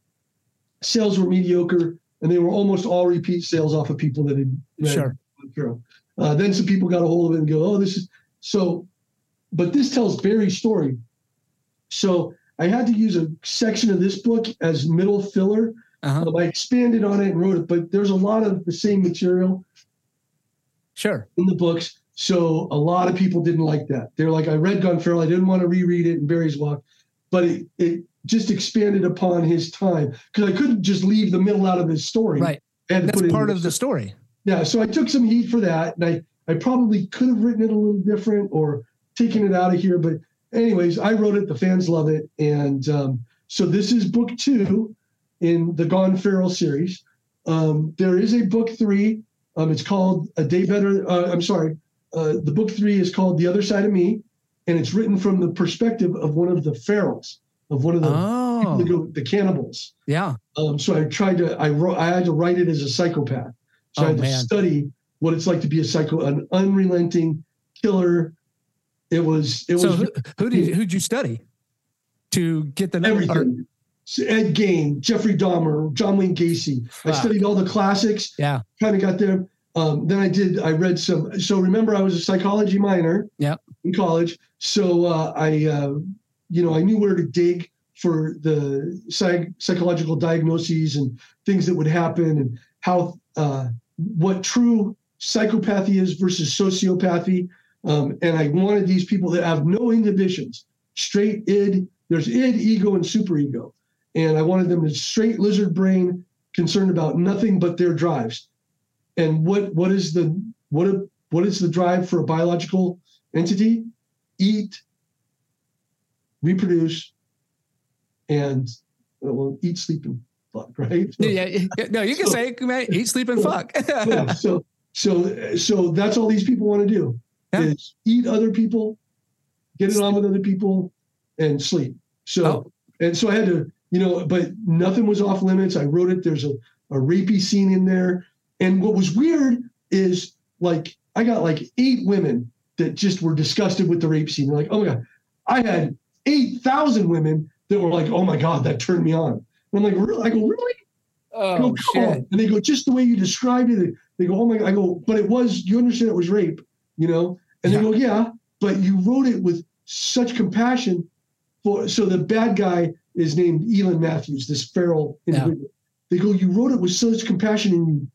sales were mediocre and they were almost all repeat sales off of people that had read sure. through. Uh, then some people got a hold of it and go, oh, this is so. But this tells Barry's story. So I had to use a section of this book as middle filler. Uh-huh. Um, I expanded on it and wrote it, but there's a lot of the same material. Sure. In the books. So a lot of people didn't like that. They're like, I read Gone Feral. I didn't want to reread it in Barry's Walk, but it, it just expanded upon his time because I couldn't just leave the middle out of his story. Right. That's part of the story. Yeah. So I took some heat for that. And I, I probably could have written it a little different or taken it out of here, but anyways, I wrote it. The fans love it, and um, so this is book two in the Gone Feral series. Um, there is a book three. Um, it's called A Day Better. Uh, I'm sorry. Uh, the book three is called The Other Side of Me, and it's written from the perspective of one of the ferals, of one of the oh. go, the cannibals. Yeah. Um, so I tried to. I wrote. I had to write it as a psychopath. So oh, I had man. to study what it's like to be a psycho, an unrelenting killer it was. It so was. Who, who did who'd you study to get the everything? Ed Gein, Jeffrey Dahmer, John Wayne Gacy. I studied all the classics. Yeah. Kind of got there. Um, then I did. I read some. So remember, I was a psychology minor. Yeah. In college, so uh, I, uh, you know, I knew where to dig for the psych- psychological diagnoses and things that would happen and how uh, what true psychopathy is versus sociopathy. Um, and I wanted these people that have no inhibitions, straight id. There's id, ego, and superego. And I wanted them to straight lizard brain, concerned about nothing but their drives. And what what is the what a, what is the drive for a biological entity? Eat, reproduce, and well, eat, sleep, and fuck. Right? So, yeah, no, you can so, say eat, sleep, and fuck. yeah, so so so that's all these people want to do yeah. is eat other people, get it on with other people, and sleep. So oh. and so I had to, you know, but nothing was off limits. I wrote it. There's a, a rapey scene in there. And what was weird is like I got like eight women that just were disgusted with the rape scene. They're like, oh my God. I had eight thousand women that were like, oh my God, that turned me on. And I'm like, really? I go, really? Oh go, shit. On. And they go, just the way you described it. They go, oh my God. I go, but it was, you understand it was rape you know? And yeah. they go, yeah, but you wrote it with such compassion for, so the bad guy is named Elon Matthews, this feral individual. Yeah. They go, you wrote it with such compassion and you,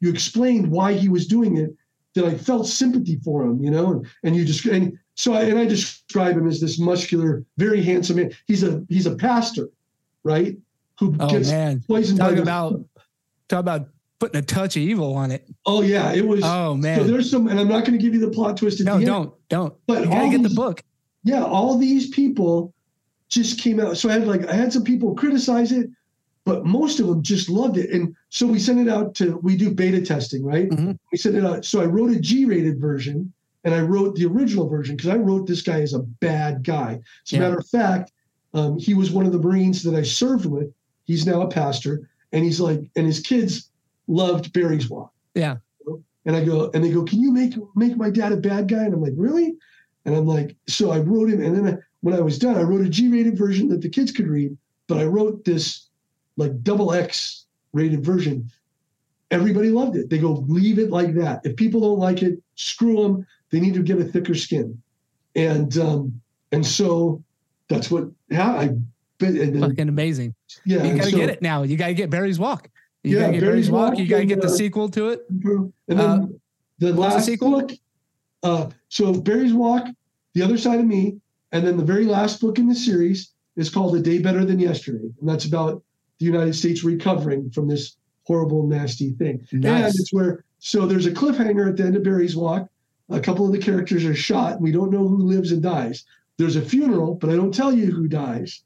you explained why he was doing it that I felt sympathy for him, you know? And, and you just, and so I, and I describe him as this muscular, very handsome man. He's a, he's a pastor, right? Who oh, gets man. poisoned talk about, talk about putting a touch of evil on it. Oh yeah, it was. Oh man, so there's some, and I'm not going to give you the plot twist. At no, don't, don't. But you gotta get these, the book. Yeah, all these people just came out. So I had like I had some people criticize it, but most of them just loved it. And so we sent it out to we do beta testing, right? Mm-hmm. We sent it out. So I wrote a G-rated version, and I wrote the original version because I wrote this guy as a bad guy. As a yeah. matter of fact, um, he was one of the Marines that I served with. He's now a pastor, and he's like, and his kids loved Barry's Walk. Yeah. And I go, and they go, can you make make my dad a bad guy? And I'm like, really? And I'm like, so I wrote him, and then I, when I was done, I wrote a G-rated version that the kids could read, but I wrote this like double X rated version. Everybody loved it. They go, leave it like that. If people don't like it, screw them. They need to get a thicker skin. And um, and so that's what yeah, I and then, fucking amazing. Yeah, you gotta so, get it now. You gotta get Barry's Walk. You yeah, gotta get Barry's, Barry's Walk. Walk. You gotta get the uh, sequel to it. And then uh, the last the book. Uh, so Barry's Walk, The Other Side of Me, and then the very last book in the series is called A Day Better Than Yesterday, and that's about the United States recovering from this horrible, nasty thing. Nice. And it's where so there's a cliffhanger at the end of Barry's Walk. A couple of the characters are shot, and we don't know who lives and dies. There's a funeral, but I don't tell you who dies.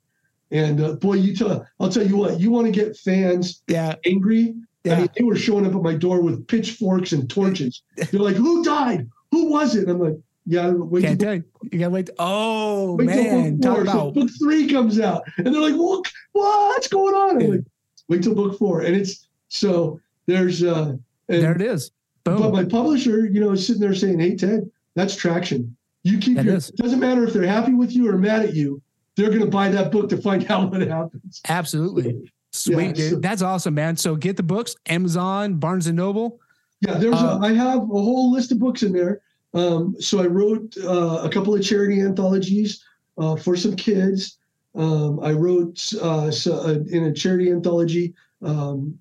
And uh, boy, you tell I'll tell you what, you want to get fans yeah. angry. Yeah. I mean, they were showing up at my door with pitchforks and torches. They're like, "Who died? Who was it?" And I'm like, "Yeah, wait." Can't tell you. you gotta wait. Oh wait man, talk about so book three comes out, and they're like, "What? What's going on?" I'm like, "Wait till book four. And it's so there's uh, and, there it is. Boom. But my publisher, you know, is sitting there saying, "Hey Ted, that's traction. You keep that your. Is. It doesn't matter if they're happy with you or mad at you they're going to buy that book to find out what happens. Absolutely. Sweet, yeah, so, dude. That's awesome, man. So get the books, Amazon, Barnes and Noble. Yeah, there's uh, a, I have a whole list of books in there. Um, so I wrote uh, a couple of charity anthologies uh, for some kids. Um, I wrote uh, so, uh, in a charity anthology um,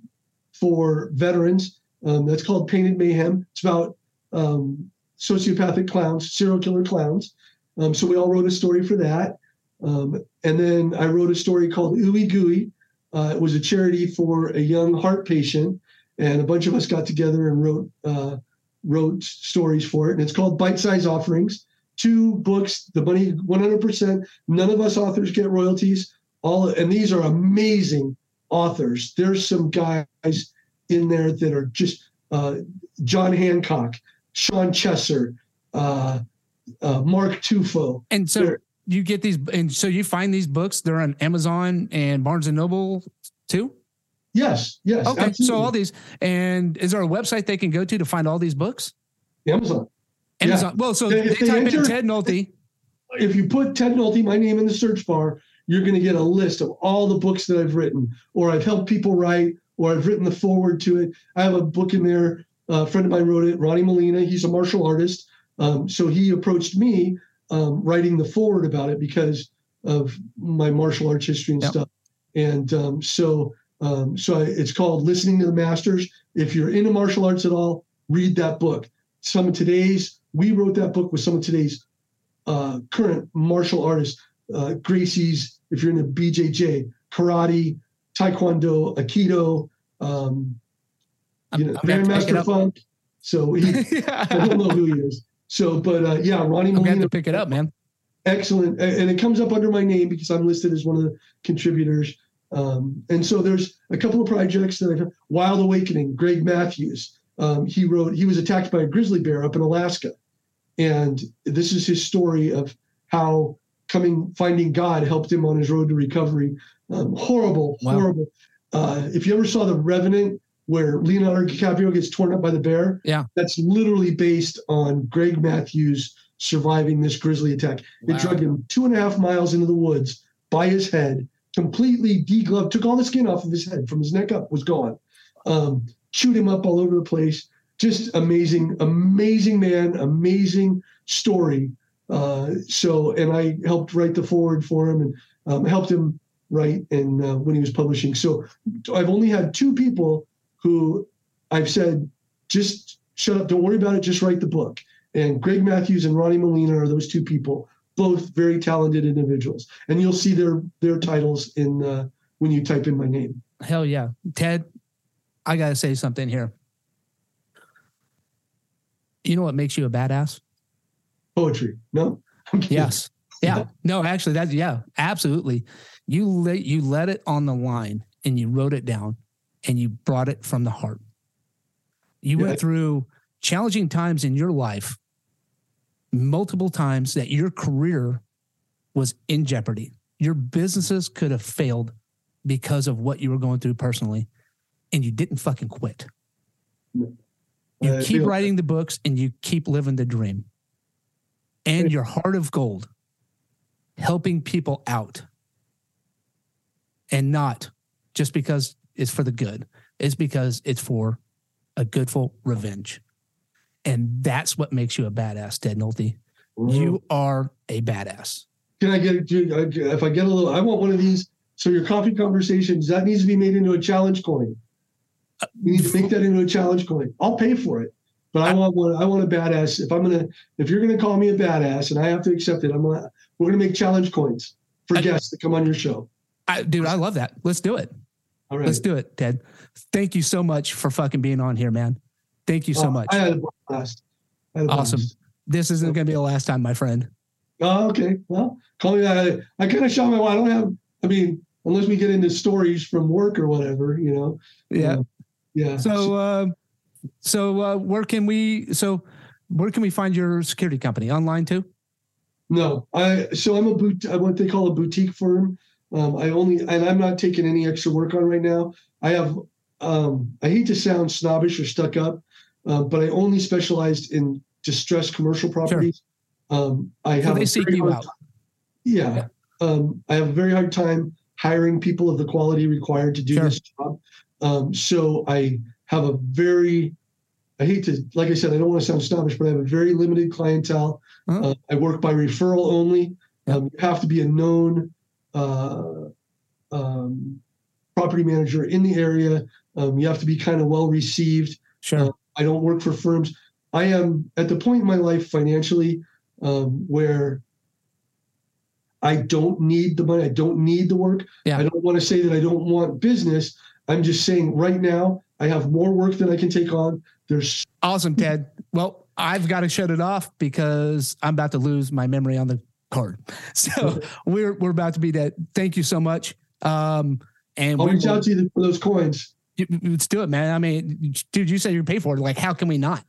for veterans. Um, that's called Painted Mayhem. It's about um, sociopathic clowns, serial killer clowns. Um, so we all wrote a story for that. And then I wrote a story called Ooey Gooey. Uh, it was a charity for a young heart patient, and a bunch of us got together and wrote uh, wrote stories for it. And it's called Bite Size Offerings. Two books, the money 100%. None of us authors get royalties. All and these are amazing authors. There's some guys in there that are just uh, John Hancock, Sean Chesser, uh, uh, Mark Tufo. And so. They're, you get these, and so you find these books. They're on Amazon and Barnes and Noble too. Yes. Yes. Okay. Absolutely. So all these, and is there a website they can go to to find all these books? Amazon. Amazon. Yeah. Well, so if they, they type enter, in Ted Nulty. If you put Ted Nulty, my name in the search bar, you're going to get a list of all the books that I've written, or I've helped people write, or I've written the forward to it. I have a book in there. a friend of mine wrote it, Ronnie Molina. He's a martial artist. Um, so he approached me um, writing the forward about it because of my martial arts history and yep. stuff. And um, so, um, so it's called Listening to the Masters. If you're into martial arts at all, read that book. Some of today's, we wrote that book with some of today's uh, current martial artists, uh, Gracie's, if you're into BJJ, karate, taekwondo, aikido, um, you know, Grandmaster Funk. So he, yeah. I don't know who he is. So, but uh, yeah, Ronnie Molina. I'm to pick it up, man. Excellent, and it comes up under my name because I'm listed as one of the contributors. Um, and so there's a couple of projects that I've Wild Awakening, Greg Matthews. Um, he wrote, he was attacked by a grizzly bear up in Alaska. And this is his story of how coming, finding God helped him on his road to recovery. Um, horrible, wow. horrible. Uh, if you ever saw The Revenant, where Leonardo DiCaprio gets torn up by the bear. Yeah. That's literally based on Greg Matthews surviving this grizzly attack. Wow. It dragged him two and a half miles into the woods by his head, completely degloved, took all the skin off of his head from his neck up, was gone. Um, chewed him up all over the place. Just amazing, amazing man, amazing story. Uh, so, and I helped write the forward for him and um, helped him write and uh, when he was publishing. So I've only had two people who I've said, just shut up, don't worry about it, just write the book. And Greg Matthews and Ronnie Molina are those two people, both very talented individuals. And you'll see their their titles in uh, when you type in my name. Hell yeah, Ted. I gotta say something here. You know what makes you a badass? Poetry. No. Yes. Yeah. No, actually, that's yeah, absolutely. You let you let it on the line and you wrote it down and you brought it from the heart. You yeah. went through challenging times in your life, multiple times that your career was in jeopardy. Your businesses could have failed because of what you were going through personally, and you didn't fucking quit. You uh, keep writing the books and you keep living the dream. And your heart of gold, helping people out and not just because it's for the good. It's because it's for a goodful revenge. And that's what makes you a badass, Ted Nulty. Mm-hmm. You are a badass. Can I get it? Uh, if I get a little? I want one of these. So your coffee conversations that needs to be made into a challenge coin. Uh, we need to make that into a challenge coin. I'll pay for it, but I want one. I want a badass. If I'm gonna, if you're gonna call me a badass and I have to accept it, I'm gonna. We're gonna make challenge coins for I, guests that come on your show. I, dude, I love that. Let's do it. All right. Let's do it, Ted. Thank you so much for fucking being on here, man. Thank you so oh, much. I had a blast. Had a awesome. Blast. This isn't going to be the last time, my friend. Oh, okay. Well, call me that. I, I kind of shot my. I don't have. I mean, unless we get into stories from work or whatever, you know. Yeah. Uh, yeah. So, uh, so uh, where can we? So, where can we find your security company online too? No, I. So I'm a boot. I What they call a boutique firm. Um, I only, and I'm not taking any extra work on right now. I have. Um, I hate to sound snobbish or stuck up, uh, but I only specialized in distressed commercial properties. Sure. Um, I have. So they seek you out. Yeah, yeah. Um, I have a very hard time hiring people of the quality required to do sure. this job. Um, so I have a very, I hate to, like I said, I don't want to sound snobbish, but I have a very limited clientele. Uh-huh. Uh, I work by referral only. Um, you have to be a known uh, um, property manager in the area. Um, you have to be kind of well received. Sure. I don't work for firms. I am at the point in my life financially um, where I don't need the money. I don't need the work. Yeah. I don't want to say that I don't want business. I'm just saying right now I have more work than I can take on. There's awesome, Ted. Well, I've got to shut it off because I'm about to lose my memory on the card. So we're we're about to be dead. Thank you so much. Um, and I'll reach out to you for those coins. Let's do it, man. I mean, dude, you said you pay for it. Like, how can we not?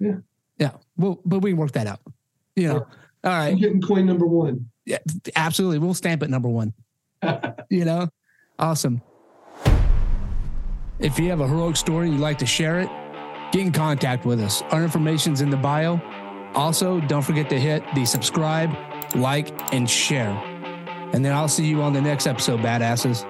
Yeah. Yeah. Well, but we can work that out. You know. Yeah. All right. I'm getting coin number one. Yeah, absolutely. We'll stamp it number one. you know? Awesome. If you have a heroic story and you'd like to share it, get in contact with us. Our information's in the bio. Also, don't forget to hit the subscribe, like, and share. And then I'll see you on the next episode, badasses.